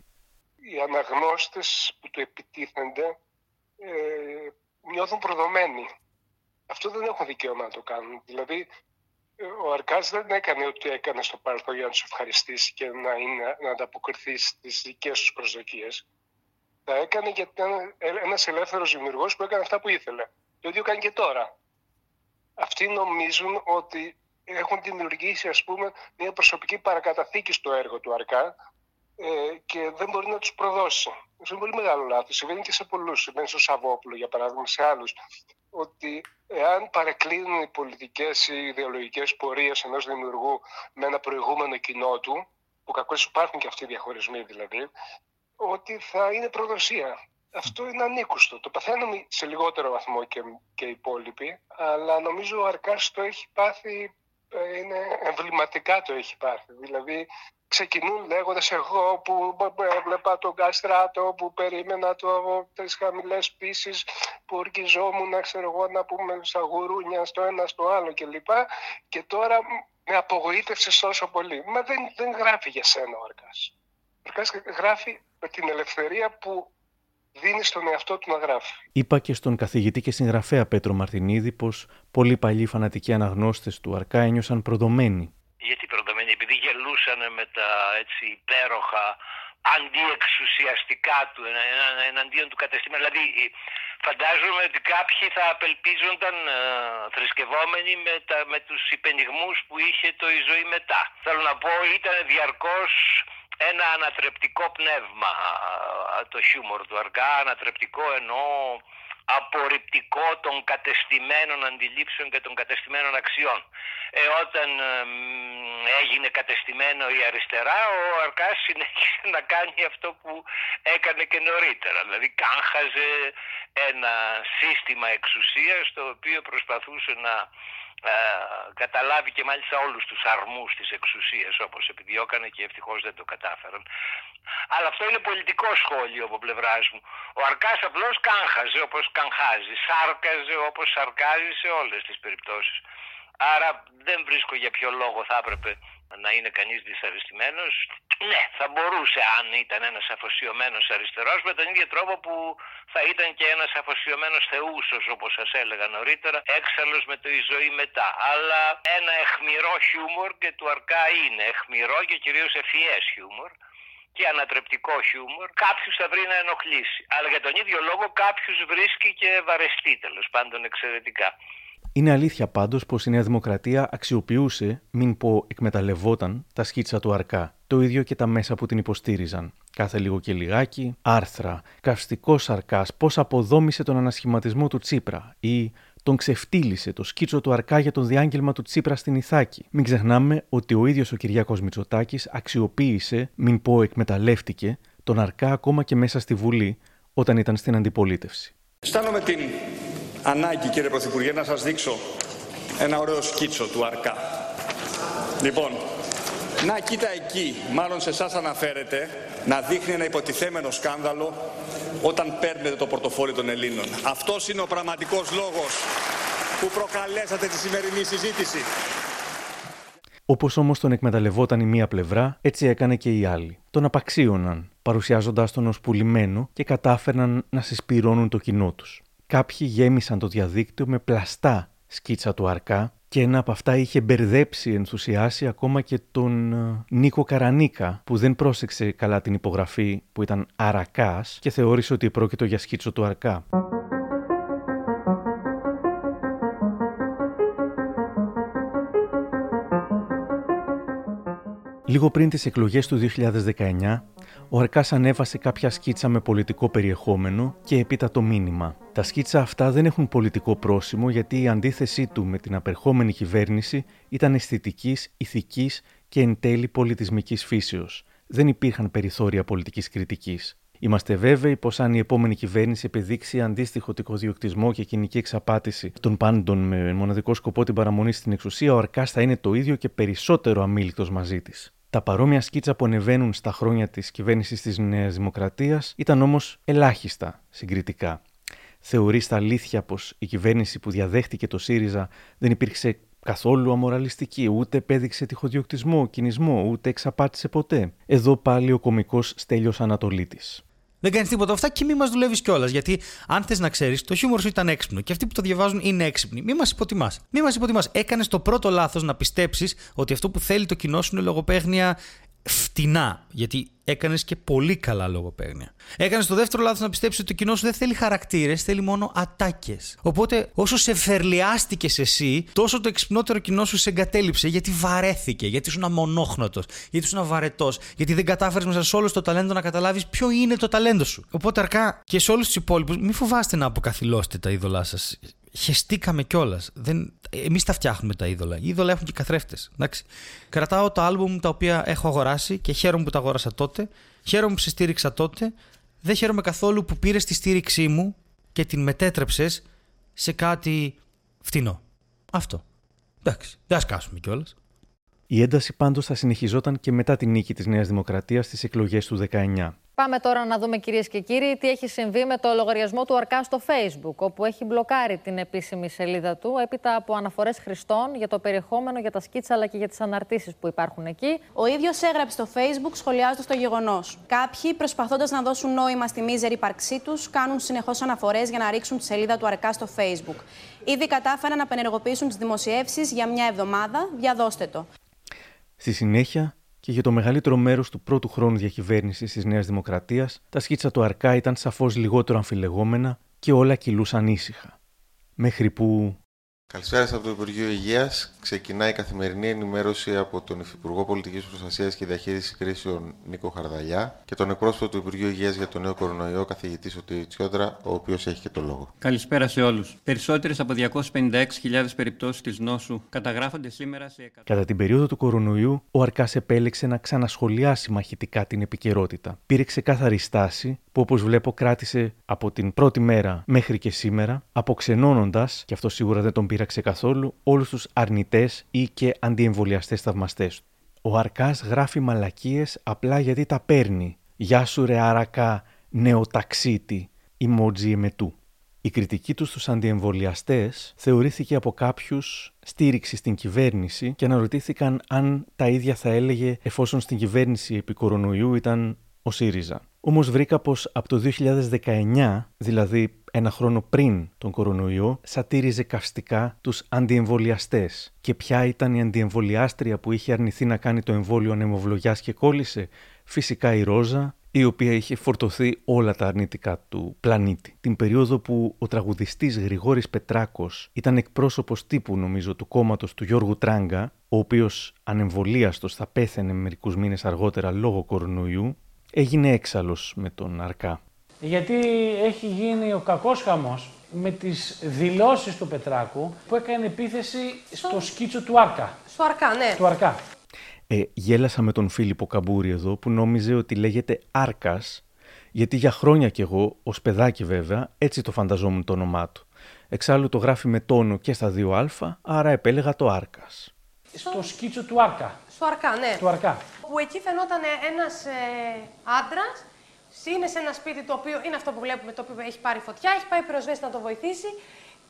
Οι αναγνώστες που του επιτίθενται ε, νιώθουν προδομένοι. Αυτό δεν έχουν δικαίωμα να το κάνουν. Δηλαδή, ο Αρκάς δεν έκανε ό,τι έκανε στο παρελθόν για να τους ευχαριστήσει και να, είναι, να ανταποκριθεί στις δικές τους προσδοκίες τα έκανε γιατί ήταν ένας ελεύθερος δημιουργός που έκανε αυτά που ήθελε. Το ίδιο κάνει και τώρα. Αυτοί νομίζουν ότι έχουν δημιουργήσει ας πούμε μια προσωπική παρακαταθήκη στο έργο του Αρκά ε, και δεν μπορεί να τους προδώσει. Αυτό είναι πολύ μεγάλο λάθος. Συμβαίνει και σε πολλούς. Συμβαίνει στο Σαββόπουλο, για παράδειγμα, σε άλλους. Ότι εάν παρεκκλίνουν οι πολιτικές ή ιδεολογικές πορείες ενός δημιουργού με ένα προηγούμενο κοινό του, που κακώς υπάρχουν και αυτοί οι διαχωρισμοί δηλαδή, ότι θα είναι προδοσία. Αυτό είναι ανήκουστο. Το παθαίνουμε σε λιγότερο βαθμό και, και οι υπόλοιποι, αλλά νομίζω ο Αρκάς το έχει πάθει, ε, είναι εμβληματικά το έχει πάθει. Δηλαδή ξεκινούν λέγοντας εγώ που έβλεπα τον Καστράτο, που περίμενα το, τις χαμηλές πίσεις, που ορκιζόμουν, ξέρω εγώ, να πούμε στα γουρούνια στο ένα στο άλλο κλπ. Και τώρα με απογοήτευσε τόσο πολύ. Μα δεν, δεν γράφει για σένα ο Αρκάς. Ο Αρκάς γράφει με την ελευθερία που δίνει στον εαυτό του να γράφει. Είπα και στον καθηγητή και συγγραφέα Πέτρο Μαρτινίδη πως πολλοί παλιοί φανατικοί αναγνώστες του Αρκά ένιωσαν προδομένοι. Γιατί προδομένοι, επειδή γελούσαν με τα έτσι υπέροχα αντιεξουσιαστικά του, εναντίον του κατεστήματο. Δηλαδή, φαντάζομαι ότι κάποιοι θα απελπίζονταν ε, θρησκευόμενοι με, τα, με τους υπενιγμούς που είχε το η ζωή μετά. Θέλω να πω, ήταν διαρκώς ένα ανατρεπτικό πνεύμα το χιούμορ του αργά, ανατρεπτικό ενώ απορριπτικό των κατεστημένων αντιλήψεων και των κατεστημένων αξιών. Ε, όταν έγινε κατεστημένο η αριστερά, ο Αρκάς συνέχισε να κάνει αυτό που έκανε και νωρίτερα. Δηλαδή κάχαζε ένα σύστημα εξουσίας το οποίο προσπαθούσε να ε, καταλάβει και μάλιστα όλους τους αρμούς της εξουσίας όπως επιδιώκανε και ευτυχώς δεν το κατάφεραν. Αλλά αυτό είναι πολιτικό σχόλιο από πλευράς μου. Ο Αρκάς απλώς κάγχαζε όπως καγχάζει, σάρκαζε όπως σαρκάζει σε όλες τις περιπτώσεις. Άρα δεν βρίσκω για ποιο λόγο θα έπρεπε να είναι κανείς δυσαρεστημένος. Ναι, θα μπορούσε αν ήταν ένας αφοσιωμένος αριστερός με τον ίδιο τρόπο που θα ήταν και ένας αφοσιωμένος θεούσος όπως σας έλεγα νωρίτερα, έξαλλος με το η ζωή μετά. Αλλά ένα εχμηρό χιούμορ και του αρκά είναι εχμηρό και κυρίως ευφυές χιούμορ και ανατρεπτικό χιούμορ, κάποιο θα βρει να ενοχλήσει. Αλλά για τον ίδιο λόγο κάποιο βρίσκει και βαρεστεί τέλος πάντων εξαιρετικά. Είναι αλήθεια πάντως πως η Νέα Δημοκρατία αξιοποιούσε, μην πω εκμεταλλευόταν, τα σκίτσα του Αρκά. Το ίδιο και τα μέσα που την υποστήριζαν. Κάθε λίγο και λιγάκι, άρθρα, καυστικός Αρκάς, πώ αποδόμησε τον ανασχηματισμό του Τσίπρα ή τον ξεφτύλισε το σκίτσο του Αρκά για τον διάγγελμα του Τσίπρα στην Ιθάκη. Μην ξεχνάμε ότι ο ίδιος ο Κυριάκος Μητσοτάκης αξιοποίησε, μην πω εκμεταλλεύτηκε, τον Αρκά ακόμα και μέσα στη Βουλή όταν ήταν στην αντιπολίτευση. Αισθάνομαι την ανάγκη κύριε Πρωθυπουργέ να σας δείξω ένα ωραίο σκίτσο του Αρκά. Λοιπόν, Να κοίτα εκεί, μάλλον σε εσάς αναφέρεται, να δείχνει ένα υποτιθέμενο σκάνδαλο όταν παίρνετε το πορτοφόλι των Ελλήνων. Αυτός είναι ο πραγματικός λόγος που προκαλέσατε τη σημερινή συζήτηση. Όπως όμως τον εκμεταλλευόταν η μία πλευρά, έτσι έκανε και η άλλη. Τον απαξίωναν, παρουσιάζοντάς τον ως πουλημένο και κατάφερναν να συσπηρώνουν το κοινό τους. Κάποιοι γέμισαν το διαδίκτυο με πλαστά σκίτσα του Αρκά και ένα από αυτά είχε μπερδέψει, ενθουσιάσει ακόμα και τον ε, Νίκο Καρανίκα που δεν πρόσεξε καλά την υπογραφή που ήταν Αρακάς και θεώρησε ότι πρόκειτο για σκίτσο του Αρκά. Λίγο πριν τις εκλογές του 2019, ο Αρκάς ανέβασε κάποια σκίτσα με πολιτικό περιεχόμενο και έπειτα το μήνυμα. Τα σκίτσα αυτά δεν έχουν πολιτικό πρόσημο γιατί η αντίθεσή του με την απερχόμενη κυβέρνηση ήταν αισθητικής, ηθικής και εν τέλει πολιτισμικής φύσεως. Δεν υπήρχαν περιθώρια πολιτικής κριτικής. Είμαστε βέβαιοι πως αν η επόμενη κυβέρνηση επιδείξει αντίστοιχο τικοδιοκτισμό και κοινική εξαπάτηση των πάντων με μοναδικό σκοπό την παραμονή στην εξουσία, ο Αρκάς θα είναι το ίδιο και περισσότερο αμήλικτος μαζί της. Τα παρόμοια σκίτσα που ανεβαίνουν στα χρόνια της κυβέρνησης της Νέας Δημοκρατίας ήταν όμως ελάχιστα συγκριτικά. Θεωρείς στα αλήθεια πως η κυβέρνηση που διαδέχτηκε το ΣΥΡΙΖΑ δεν υπήρξε καθόλου αμοραλιστική, ούτε επέδειξε τυχοδιοκτισμό, κινησμό, ούτε εξαπάτησε ποτέ; Εδώ πάλι ο κωμικό Στέλιος Ανατολίτης. Δεν κάνεις τίποτα αυτά και μη μας δουλεύεις κιόλας. Γιατί αν θες να ξέρεις, το χιούμορ σου ήταν έξυπνο και αυτοί που το διαβάζουν είναι έξυπνοι. Μη μας υποτιμάς. Μη μας υποτιμάς. Έκανες το πρώτο λάθος να πιστέψεις ότι αυτό που θέλει το κοινό σου είναι λογοπαίγνια φτηνά. Γιατί έκανες και πολύ καλά λογοπαίγνια. Έκανες το δεύτερο λάθος να πιστέψεις ότι το κοινός σου δεν θέλει χαρακτήρες, θέλει μόνο ατάκες. Οπότε όσο σε φερλιάστηκες εσύ, τόσο το εξυπνότερο κοινό σου σε εγκατέλειψε γιατί βαρέθηκε, γιατί ήσουν αμονόχνοτος, γιατί ήσουν αβαρετός, γιατί δεν κατάφερες μέσα σε όλο το ταλέντο να καταλάβεις ποιο είναι το ταλέντο σου. Οπότε αρκά και σε όλους τους υπόλοιπους, μην φοβάστε να αποκαθιλώσετε τα είδωλά σας χεστήκαμε κιόλας. Εμείς τα φτιάχνουμε τα είδωλα. Οι είδωλα έχουν και καθρέφτες. Κρατάω τα άλμπουμ τα οποία έχω αγοράσει και χαίρομαι που τα αγόρασα τότε. Χαίρομαι που σε στήριξα τότε. Δεν χαίρομαι καθόλου που πήρες τη στήριξή μου και την μετέτρεψες σε κάτι φτηνό. Αυτό. Εντάξει, δεν σκάσουμε κιόλας. Η ένταση πάντως θα συνεχιζόταν και μετά την νίκη της Νέας Δημοκρατίας στις εκλογές του 19. Πάμε τώρα να δούμε κυρίες και κύριοι τι έχει συμβεί με το λογαριασμό του Αρκά στο Facebook, όπου έχει μπλοκάρει την επίσημη σελίδα του έπειτα από αναφορές χρηστών για το περιεχόμενο, για τα σκίτσα αλλά και για τις αναρτήσεις που υπάρχουν εκεί. Ο ίδιος έγραψε στο Facebook σχολιάζοντας το γεγονός. Κάποιοι προσπαθώντας να δώσουν νόημα στη μίζερη ύπαρξή τους κάνουν συνεχώς αναφορές για να ρίξουν τη σελίδα του Αρκά στο Facebook. Ήδη κατάφεραν να απενεργοποιήσουν τις δημοσιεύσεις για μια εβδομάδα. Διαδώστε το. Στη συνέχεια, και για το μεγαλύτερο μέρος του πρώτου χρόνου διακυβέρνησης της Νέας Δημοκρατίας, τα σκίτσα του Αρκά ήταν σαφώς λιγότερο αμφιλεγόμενα και όλα κυλούσαν ήσυχα. Μέχρι που Καλησπέρα από το Υπουργείο Υγείας. Ξεκινάει η καθημερινή ενημέρωση από τον Υφυπουργό Πολιτικής Προστασίας και Διαχείρισης Κρίσεων Νίκο Χαρδαλιά και τον εκπρόσωπο του Υπουργείου Υγείας για τον νέο κορονοϊό, καθηγητή Σωτήρη Τσιόντρα, ο οποίος έχει και το λόγο. Καλησπέρα σε όλους. Περισσότερες από 256.000 περιπτώσεις της νόσου καταγράφονται σήμερα σε. Κατά την περίοδο του κορονοϊού, ο Αρκά επέλεξε να ξανασχολιάσει μαχητικά την επικαιρότητα. Πήρε ξεκάθαρη στάση που όπως βλέπω κράτησε από την πρώτη μέρα μέχρι και σήμερα, αποξενώνοντας, και αυτό σίγουρα δεν τον πείραξε καθόλου, όλους τους αρνητές ή και αντιεμβολιαστές θαυμαστές του. Ο Αρκάς γράφει μαλακίες απλά γιατί τα παίρνει. Γεια σου ρε Αρακά, νεοταξίτη, emoji εμετού. Η κριτική τους στους αντιεμβολιαστές θεωρήθηκε από κάποιους στήριξη στην κυβέρνηση και αναρωτήθηκαν αν τα ίδια θα έλεγε εφόσον στην κυβέρνηση επί κορονοϊού ήταν ο ΣΥΡΙΖΑ. Όμως βρήκα πως από το 2019, δηλαδή ένα χρόνο πριν τον κορονοϊό, σατήριζε καυστικά τους αντιεμβολιαστές. Και ποια ήταν η αντιεμβολιάστρια που είχε αρνηθεί να κάνει το εμβόλιο ανεμοβλογιάς και κόλλησε; Φυσικά η Ρόζα, η οποία είχε φορτωθεί όλα τα αρνητικά του πλανήτη. Την περίοδο που ο τραγουδιστής Γρηγόρης Πετράκος ήταν εκπρόσωπος τύπου νομίζω του κόμματος του Γιώργου Τράγκα, ο οποίος ανεμβολίαστος θα πέθαινε μερικούς μήνες αργότερα λόγω κορονοϊού, έγινε έξαλλος με τον Αρκά. Γιατί έχει γίνει ο κακός χαμός με τις δηλώσεις του Πετράκου που έκανε επίθεση στο σκίτσο του Αρκά. Στο Αρκά, ναι. Του Αρκά. Ε, γέλασα με τον Φίλιππο Καμπούρη εδώ που νόμιζε ότι λέγεται Άρκας γιατί για χρόνια κι εγώ, ως παιδάκι βέβαια, έτσι το φανταζόμουν το όνομά του. Εξάλλου το γράφει με τόνο και στα δύο α, άρα επέλεγα το Άρκας. στο σκίτσο του Άρκα. Στο Αρκά, ναι. Του Αρκά. Που εκεί φαινόταν ένας ε, άντρας. Είναι σε ένα σπίτι το οποίο είναι αυτό που βλέπουμε, το οποίο έχει πάρει φωτιά, έχει πάει πυροσβέστη να το βοηθήσει.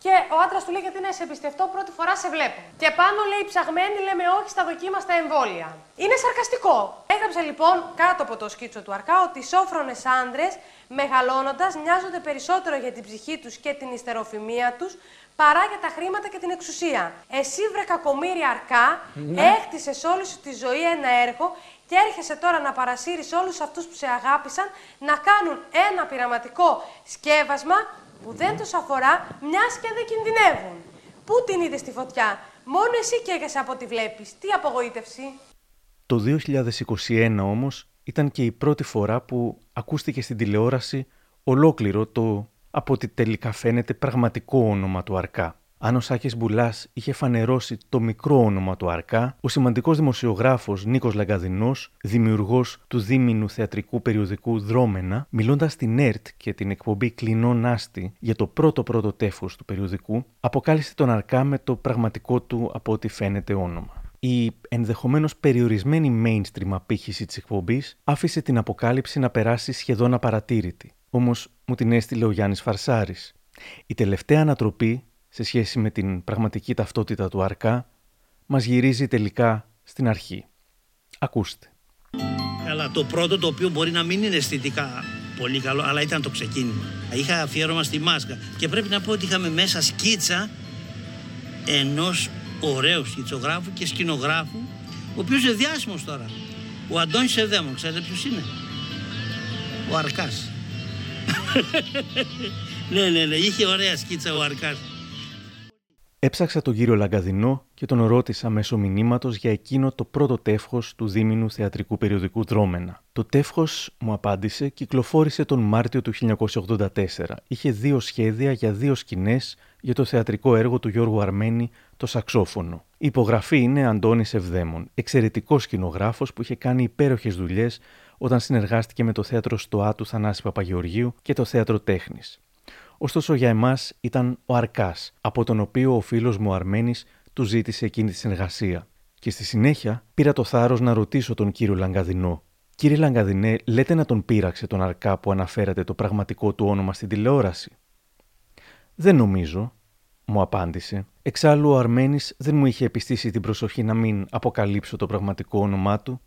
Και ο άντρας του λέει: Γιατί να σε εμπιστευτώ, πρώτη φορά σε βλέπω. Και πάνω λέει: Ψαγμένη, λέμε όχι στα δοκίμαστα εμβόλια. Είναι σαρκαστικό. Έγραψε λοιπόν κάτω από το σκίτσο του Αρκά ότι οι σόφρονες άντρες, μεγαλώνοντας, μοιάζονται περισσότερο για την ψυχή τους και την ιστεροφημία τους παρά για τα χρήματα και την εξουσία. Εσύ, βρε κακομύρια Αρκά, Ναι. έκτισε όλη σου τη ζωή ένα έργο και έρχεσαι τώρα να παρασύρεις όλους αυτούς που σε αγάπησαν να κάνουν ένα πειραματικό σκεύασμα που δεν τους αφορά, μιας και δεν κινδυνεύουν. Πού την είδες τη φωτιά, μόνο εσύ καίγεσαι από ό,τι βλέπεις. Τι απογοήτευση. Το 2021 όμως ήταν και η πρώτη φορά που ακούστηκε στην τηλεόραση ολόκληρο το από ό,τι τελικά φαίνεται πραγματικό όνομα του Αρκά. Αν ο Σάκης Μπουλάς είχε φανερώσει το μικρό όνομα του Αρκά, ο σημαντικός δημοσιογράφος Νίκος Λαγκαδινός, δημιουργός του δίμηνου θεατρικού περιοδικού Δρόμενα, μιλώντας στην ΕΡΤ και την εκπομπή Κλεινό Άστη για το πρώτο πρώτο τέφος του περιοδικού, αποκάλυψε τον Αρκά με το πραγματικό του από ό,τι φαίνεται όνομα. Η ενδεχομένως περιορισμένη mainstream απήχηση της εκπομπής άφησε την αποκάλυψη να περάσει σχεδόν απαρατήρητη. Όμως μου την έστειλε ο Γιάννης Φαρσάρης. Η τελευταία ανατροπή σε σχέση με την πραγματική ταυτότητα του Αρκά μας γυρίζει τελικά στην αρχή. Ακούστε. Αλλά το πρώτο το οποίο μπορεί να μην είναι αισθητικά πολύ καλό, αλλά ήταν το ξεκίνημα. Είχα αφιέρωμα στη μάσκα και πρέπει να πω ότι είχαμε μέσα σκίτσα ενός ωραίου σκητσογράφου και σκηνογράφου, ο οποίος είναι διάσημος τώρα. Ο Αντώνης Ευδέμων, ξέρετε ποιος είναι; Ο Αρκάς. Ναι, ναι, ναι, είχε ωραία σκίτσα ο Αρκάς. Έψαξα τον κύριο Λαγκαδινό και τον ρώτησα μέσω μηνύματος για εκείνο το πρώτο τεύχος του δίμηνου θεατρικού περιοδικού Δρόμενα. Το τεύχος, μου απάντησε, κυκλοφόρησε τον Μάρτιο του 1984. Είχε δύο σχέδια για δύο σκηνές για το θεατρικό έργο του Γιώργου Αρμένη, το Σαξόφωνο. Η υπογραφή είναι Αντώνης Ευδέμων, εξαιρετικός σκηνογράφος που είχε κάνει υπέροχες δουλειές όταν συνεργάστηκε με το θέατρο Στοά του Θανάση Παπαγεωργίου και το θέατρο Τέχνης. Ωστόσο για εμάς ήταν ο Αρκάς, από τον οποίο ο φίλος μου ο Αρμένης του ζήτησε εκείνη τη συνεργασία. Και στη συνέχεια πήρα το θάρρος να ρωτήσω τον κύριο Λαγκαδινό. Κύριε Λαγκαδινέ, λέτε να τον πείραξε τον Αρκά που αναφέρατε το πραγματικό του όνομα στην τηλεόραση; Δεν νομίζω, μου απάντησε. Εξάλλου ο Αρμένης δεν μου είχε επιστήσει την προσοχή να μην αποκαλύψω το πραγματικό όνομά του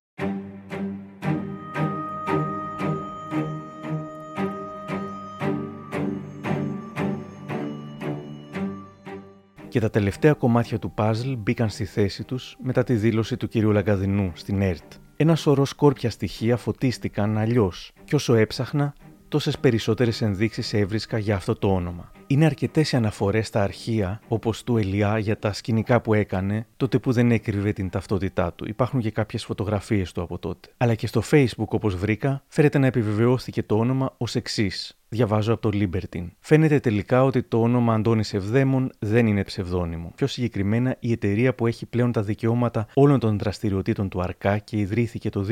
και τα τελευταία κομμάτια του παζλ μπήκαν στη θέση τους μετά τη δήλωση του κυρίου Λαγκαδινού στην ΕΡΤ. Ένα σωρό σκόρπια στοιχεία φωτίστηκαν αλλιώς, και όσο έψαχνα, τόσες περισσότερες ενδείξεις έβρισκα για αυτό το όνομα. Είναι αρκετές οι αναφορές στα αρχεία, όπως του Ελιά, για τα σκηνικά που έκανε, τότε που δεν έκρυβε την ταυτότητά του. Υπάρχουν και κάποιες φωτογραφίες του από τότε. Αλλά και στο Facebook, όπως βρήκα, φέρεται να επιβεβαιώθηκε το όνομα ως εξής. Διαβάζω από το Libertine. Φαίνεται τελικά ότι το όνομα Αντώνης Ευδαίμων δεν είναι ψευδόνυμο. Πιο συγκεκριμένα, η εταιρεία που έχει πλέον τα δικαιώματα όλων των δραστηριοτήτων του Αρκά και ιδρύθηκε το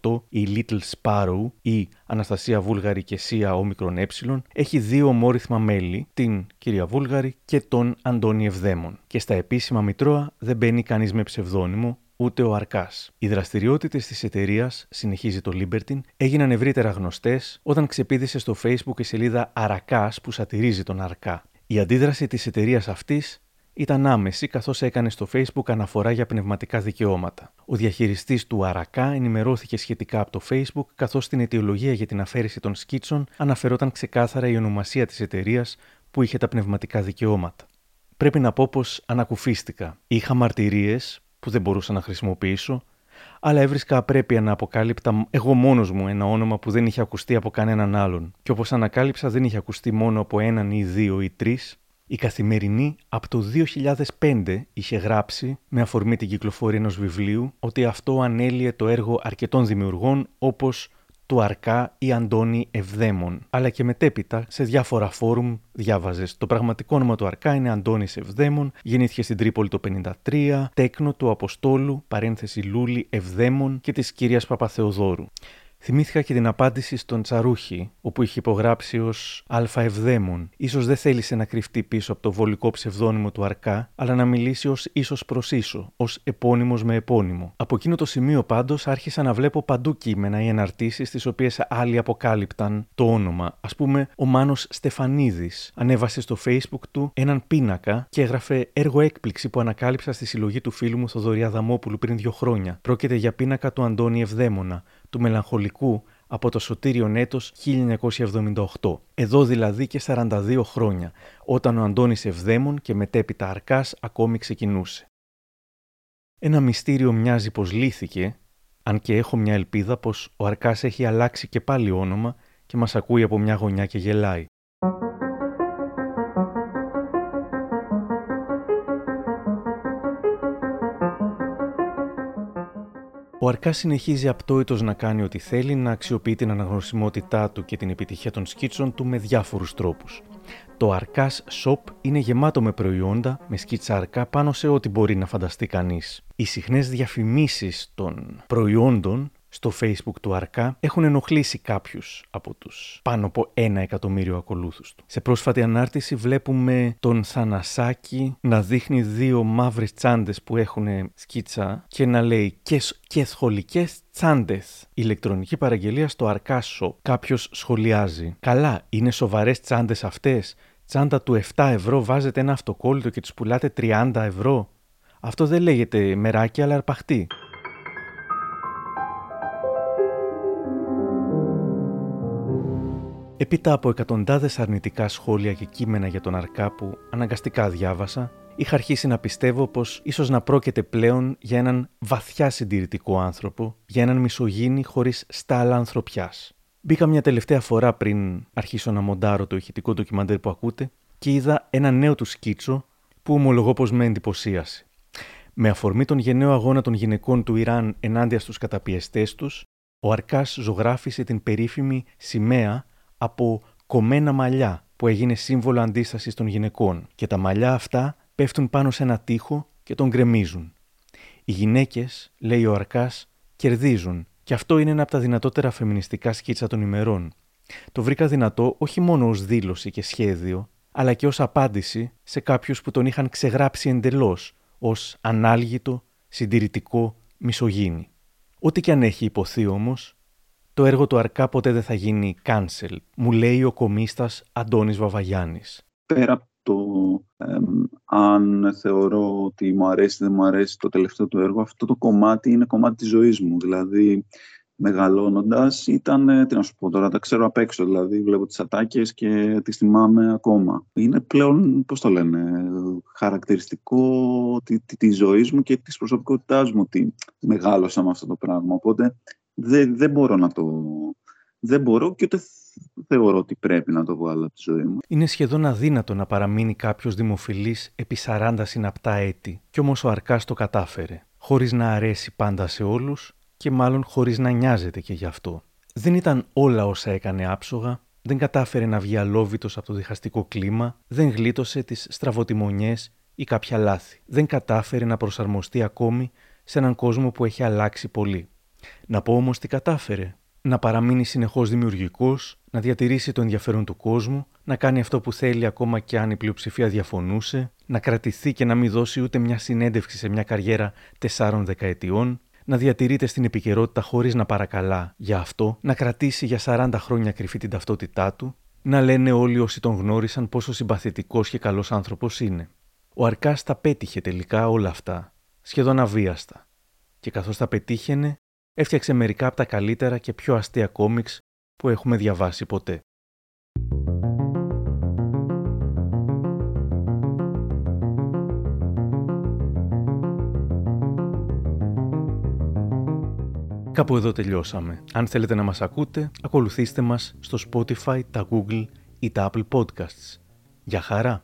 2018, η Little Sparrow ή Αναστασία Βούλγαρη και Σία Όμικρον Ε, έχει δύο ομόρυθμα μέλη, την κυρία Βούλγαρη και τον Αντώνη Ευδαίμων. Και στα επίσημα μητρώα δεν μπαίνει κανείς με ψευδόνυμο, ούτε ο Αρκάς. Οι δραστηριότητε της εταιρείας, συνεχίζει το Libertine, έγιναν ευρύτερα γνωστές όταν ξεπήδησε στο Facebook η σελίδα Αρακάς που σατυρίζει τον Αρκά. Η αντίδραση της εταιρείας αυτής ήταν άμεση καθώς έκανε στο Facebook αναφορά για πνευματικά δικαιώματα. Ο διαχειριστής του Αρακά ενημερώθηκε σχετικά από το Facebook, καθώς στην αιτιολογία για την αφαίρεση των σκίτσων αναφερόταν ξεκάθαρα η ονομασία της εταιρείας που είχε τα πνευματικά δικαιώματα. Πρέπει να πω πως ανακουφίστηκα. Είχα μαρτυρίες που δεν μπορούσα να χρησιμοποιήσω, αλλά έβρισκα απρέπεια να αποκάλυπτα εγώ μόνος μου ένα όνομα που δεν είχε ακουστεί από κανέναν άλλον. Και όπως ανακάλυψα, δεν είχε ακουστεί μόνο από έναν ή δύο ή τρεις. Η καθημερινή από το 2005 είχε γράψει, με αφορμή την κυκλοφορία ενός βιβλίου, ότι αυτό ανέλυε το έργο αρκετών δημιουργών όπως του Αρκά ή Αντώνη Ευδαίμων. Αλλά και μετέπειτα σε διάφορα φόρουμ διάβαζες. Το πραγματικό όνομα του Αρκά είναι Αντώνης Ευδαίμων, γεννήθηκε στην Τρίπολη το 53, τέκνο του Αποστόλου, παρένθεση Λούλη Ευδαίμων και της κυρίας Παπαθεοδόρου. Θυμήθηκα και την απάντηση στον Τσαρούχη, όπου είχε υπογράψει ως Ευδαίμον. σω δεν θέλησε να κρυφτεί πίσω από το βολικό ψευδόνυμο του Αρκά, αλλά να μιλήσει ως ίσως προς ίσο, ως επώνυμος με επώνυμο. Από εκείνο το σημείο πάντως άρχισα να βλέπω παντού κείμενα ή εναρτήσεις, τις οποίες άλλοι αποκάλυπταν το όνομα. Α πούμε, ο Μάνος Στεφανίδης ανέβασε στο Facebook του έναν πίνακα και έγραφε έργο έκπληξη που ανακάλυψα στη συλλογή του φίλου μου Θοδωρία Δαμόπουλου πριν δύο χρόνια. Πρόκειται για πίνακα του Αντώνη Ευδαίμονα, του μελαγχολικού από το σωτήριο έτος 1978. Εδώ δηλαδή και 42 χρόνια, όταν ο Αντώνης Ευδαίμων και μετέπειτα Αρκάς ακόμη ξεκινούσε. Ένα μυστήριο μοιάζει πως λύθηκε, αν και έχω μια ελπίδα πως ο Αρκάς έχει αλλάξει και πάλι όνομα και μας ακούει από μια γωνιά και γελάει. Ο Αρκάς συνεχίζει απτόητος να κάνει ό,τι θέλει, να αξιοποιεί την αναγνωσιμότητά του και την επιτυχία των σκίτσων του με διάφορους τρόπους. Το Αρκάς Shop είναι γεμάτο με προϊόντα, με σκίτσα αρκά πάνω σε ό,τι μπορεί να φανταστεί κανείς. Οι συχνές διαφημίσεις των προϊόντων στο facebook του Αρκά έχουν ενοχλήσει κάποιους από τους πάνω από ένα εκατομμύριο ακολούθους του. Σε πρόσφατη ανάρτηση βλέπουμε τον Θανασάκη να δείχνει δύο μαύρες τσάντες που έχουν σκίτσα και να λέει και, και σχολικές τσάντες. Ηλεκτρονική παραγγελία στο Αρκά Shop. Κάποιος σχολιάζει. Καλά, είναι σοβαρές τσάντες αυτές. Τσάντα του 7 ευρώ βάζετε ένα αυτοκόλλητο και τους πουλάτε 30 ευρώ. Αυτό δεν λέγεται μεράκι αλλά αρπαχτή. Έπειτα από εκατοντάδες αρνητικά σχόλια και κείμενα για τον Αρκά που αναγκαστικά διάβασα, είχα αρχίσει να πιστεύω πως ίσως να πρόκειται πλέον για έναν βαθιά συντηρητικό άνθρωπο, για έναν μισογίνη χωρίς στάλα ανθρωπιάς. Μπήκα μια τελευταία φορά πριν αρχίσω να μοντάρω το ηχητικό ντοκιμαντέρ που ακούτε και είδα ένα νέο του σκίτσο που ομολογώ πως με εντυπωσίασε. Με αφορμή τον γενναίο αγώνα των γυναικών του Ιράν ενάντια στους καταπιεστές τους, ο Αρκάς ζωγράφησε την περίφημη σημαία από κομμένα μαλλιά που έγινε σύμβολο αντίστασης των γυναικών και τα μαλλιά αυτά πέφτουν πάνω σε ένα τοίχο και τον γκρεμίζουν. Οι γυναίκες, λέει ο Αρκάς, κερδίζουν και αυτό είναι ένα από τα δυνατότερα φεμινιστικά σκίτσα των ημερών. Το βρήκα δυνατό όχι μόνο ως δήλωση και σχέδιο, αλλά και ως απάντηση σε κάποιους που τον είχαν ξεγράψει εντελώς ως ανάλγητο, συντηρητικό, μισογίνη. Ό,τι και αν έχει υποθεί όμως, το έργο του Αρκά ποτέ δεν θα γίνει cancel, μου λέει ο κομίστας Αντώνης Βαβαγιάννης. Πέρα από το αν θεωρώ ότι μου αρέσει ή δεν μου αρέσει το τελευταίο του έργο, αυτό το κομμάτι είναι κομμάτι της ζωής μου. Δηλαδή, μεγαλώνοντας ήταν, τι να σου πω τώρα, τα ξέρω απ' έξω, δηλαδή βλέπω τις ατάκες και τις θυμάμαι ακόμα. Είναι πλέον, πώς το λένε, χαρακτηριστικό τη, τη, της ζωής μου και της προσωπικότητάς μου ότι μεγάλωσα με αυτό το πράγμα. Οπότε δεν, δεν μπορώ να το... Δεν μπορώ και ούτε θεωρώ ότι πρέπει να το βγάλω από τη ζωή μου. Είναι σχεδόν αδύνατο να παραμείνει κάποιος δημοφιλής επί 40 συναπτά έτη. Κι όμως ο Αρκάς το κατάφερε. Χωρίς να αρέσει πάντα σε όλους και μάλλον χωρίς να νοιάζεται και γι' αυτό. Δεν ήταν όλα όσα έκανε άψογα, δεν κατάφερε να βγει αλόβητος από το διχαστικό κλίμα, δεν γλίτωσε τις στραβοτημονιέ ή κάποια λάθη. Δεν κατάφερε να προσαρμοστεί ακόμη σε έναν κόσμο που έχει αλλάξει πολύ. Να πω όμως τι κατάφερε. Να παραμείνει συνεχώς δημιουργικός, να διατηρήσει το ενδιαφέρον του κόσμου, να κάνει αυτό που θέλει ακόμα και αν η πλειοψηφία διαφωνούσε, να κρατηθεί και να μην δώσει ούτε μια συνέντευξη σε μια καριέρα τεσσάρων δεκαετιών, να διατηρείται στην επικαιρότητα χωρίς να παρακαλά για αυτό, να κρατήσει για 40 χρόνια κρυφή την ταυτότητά του, να λένε όλοι όσοι τον γνώρισαν πόσο συμπαθητικός και καλός άνθρωπος είναι. Ο Αρκάς τα πέτυχε τελικά όλα αυτά, σχεδόν αβίαστα. Και καθώς τα πετύχαινε, έφτιαξε μερικά από τα καλύτερα και πιο αστεία κόμιξ που έχουμε διαβάσει ποτέ. Κάπου εδώ τελειώσαμε. Αν θέλετε να μας ακούτε, ακολουθήστε μας στο Spotify, τα Google ή τα Apple Podcasts. Για χαρά!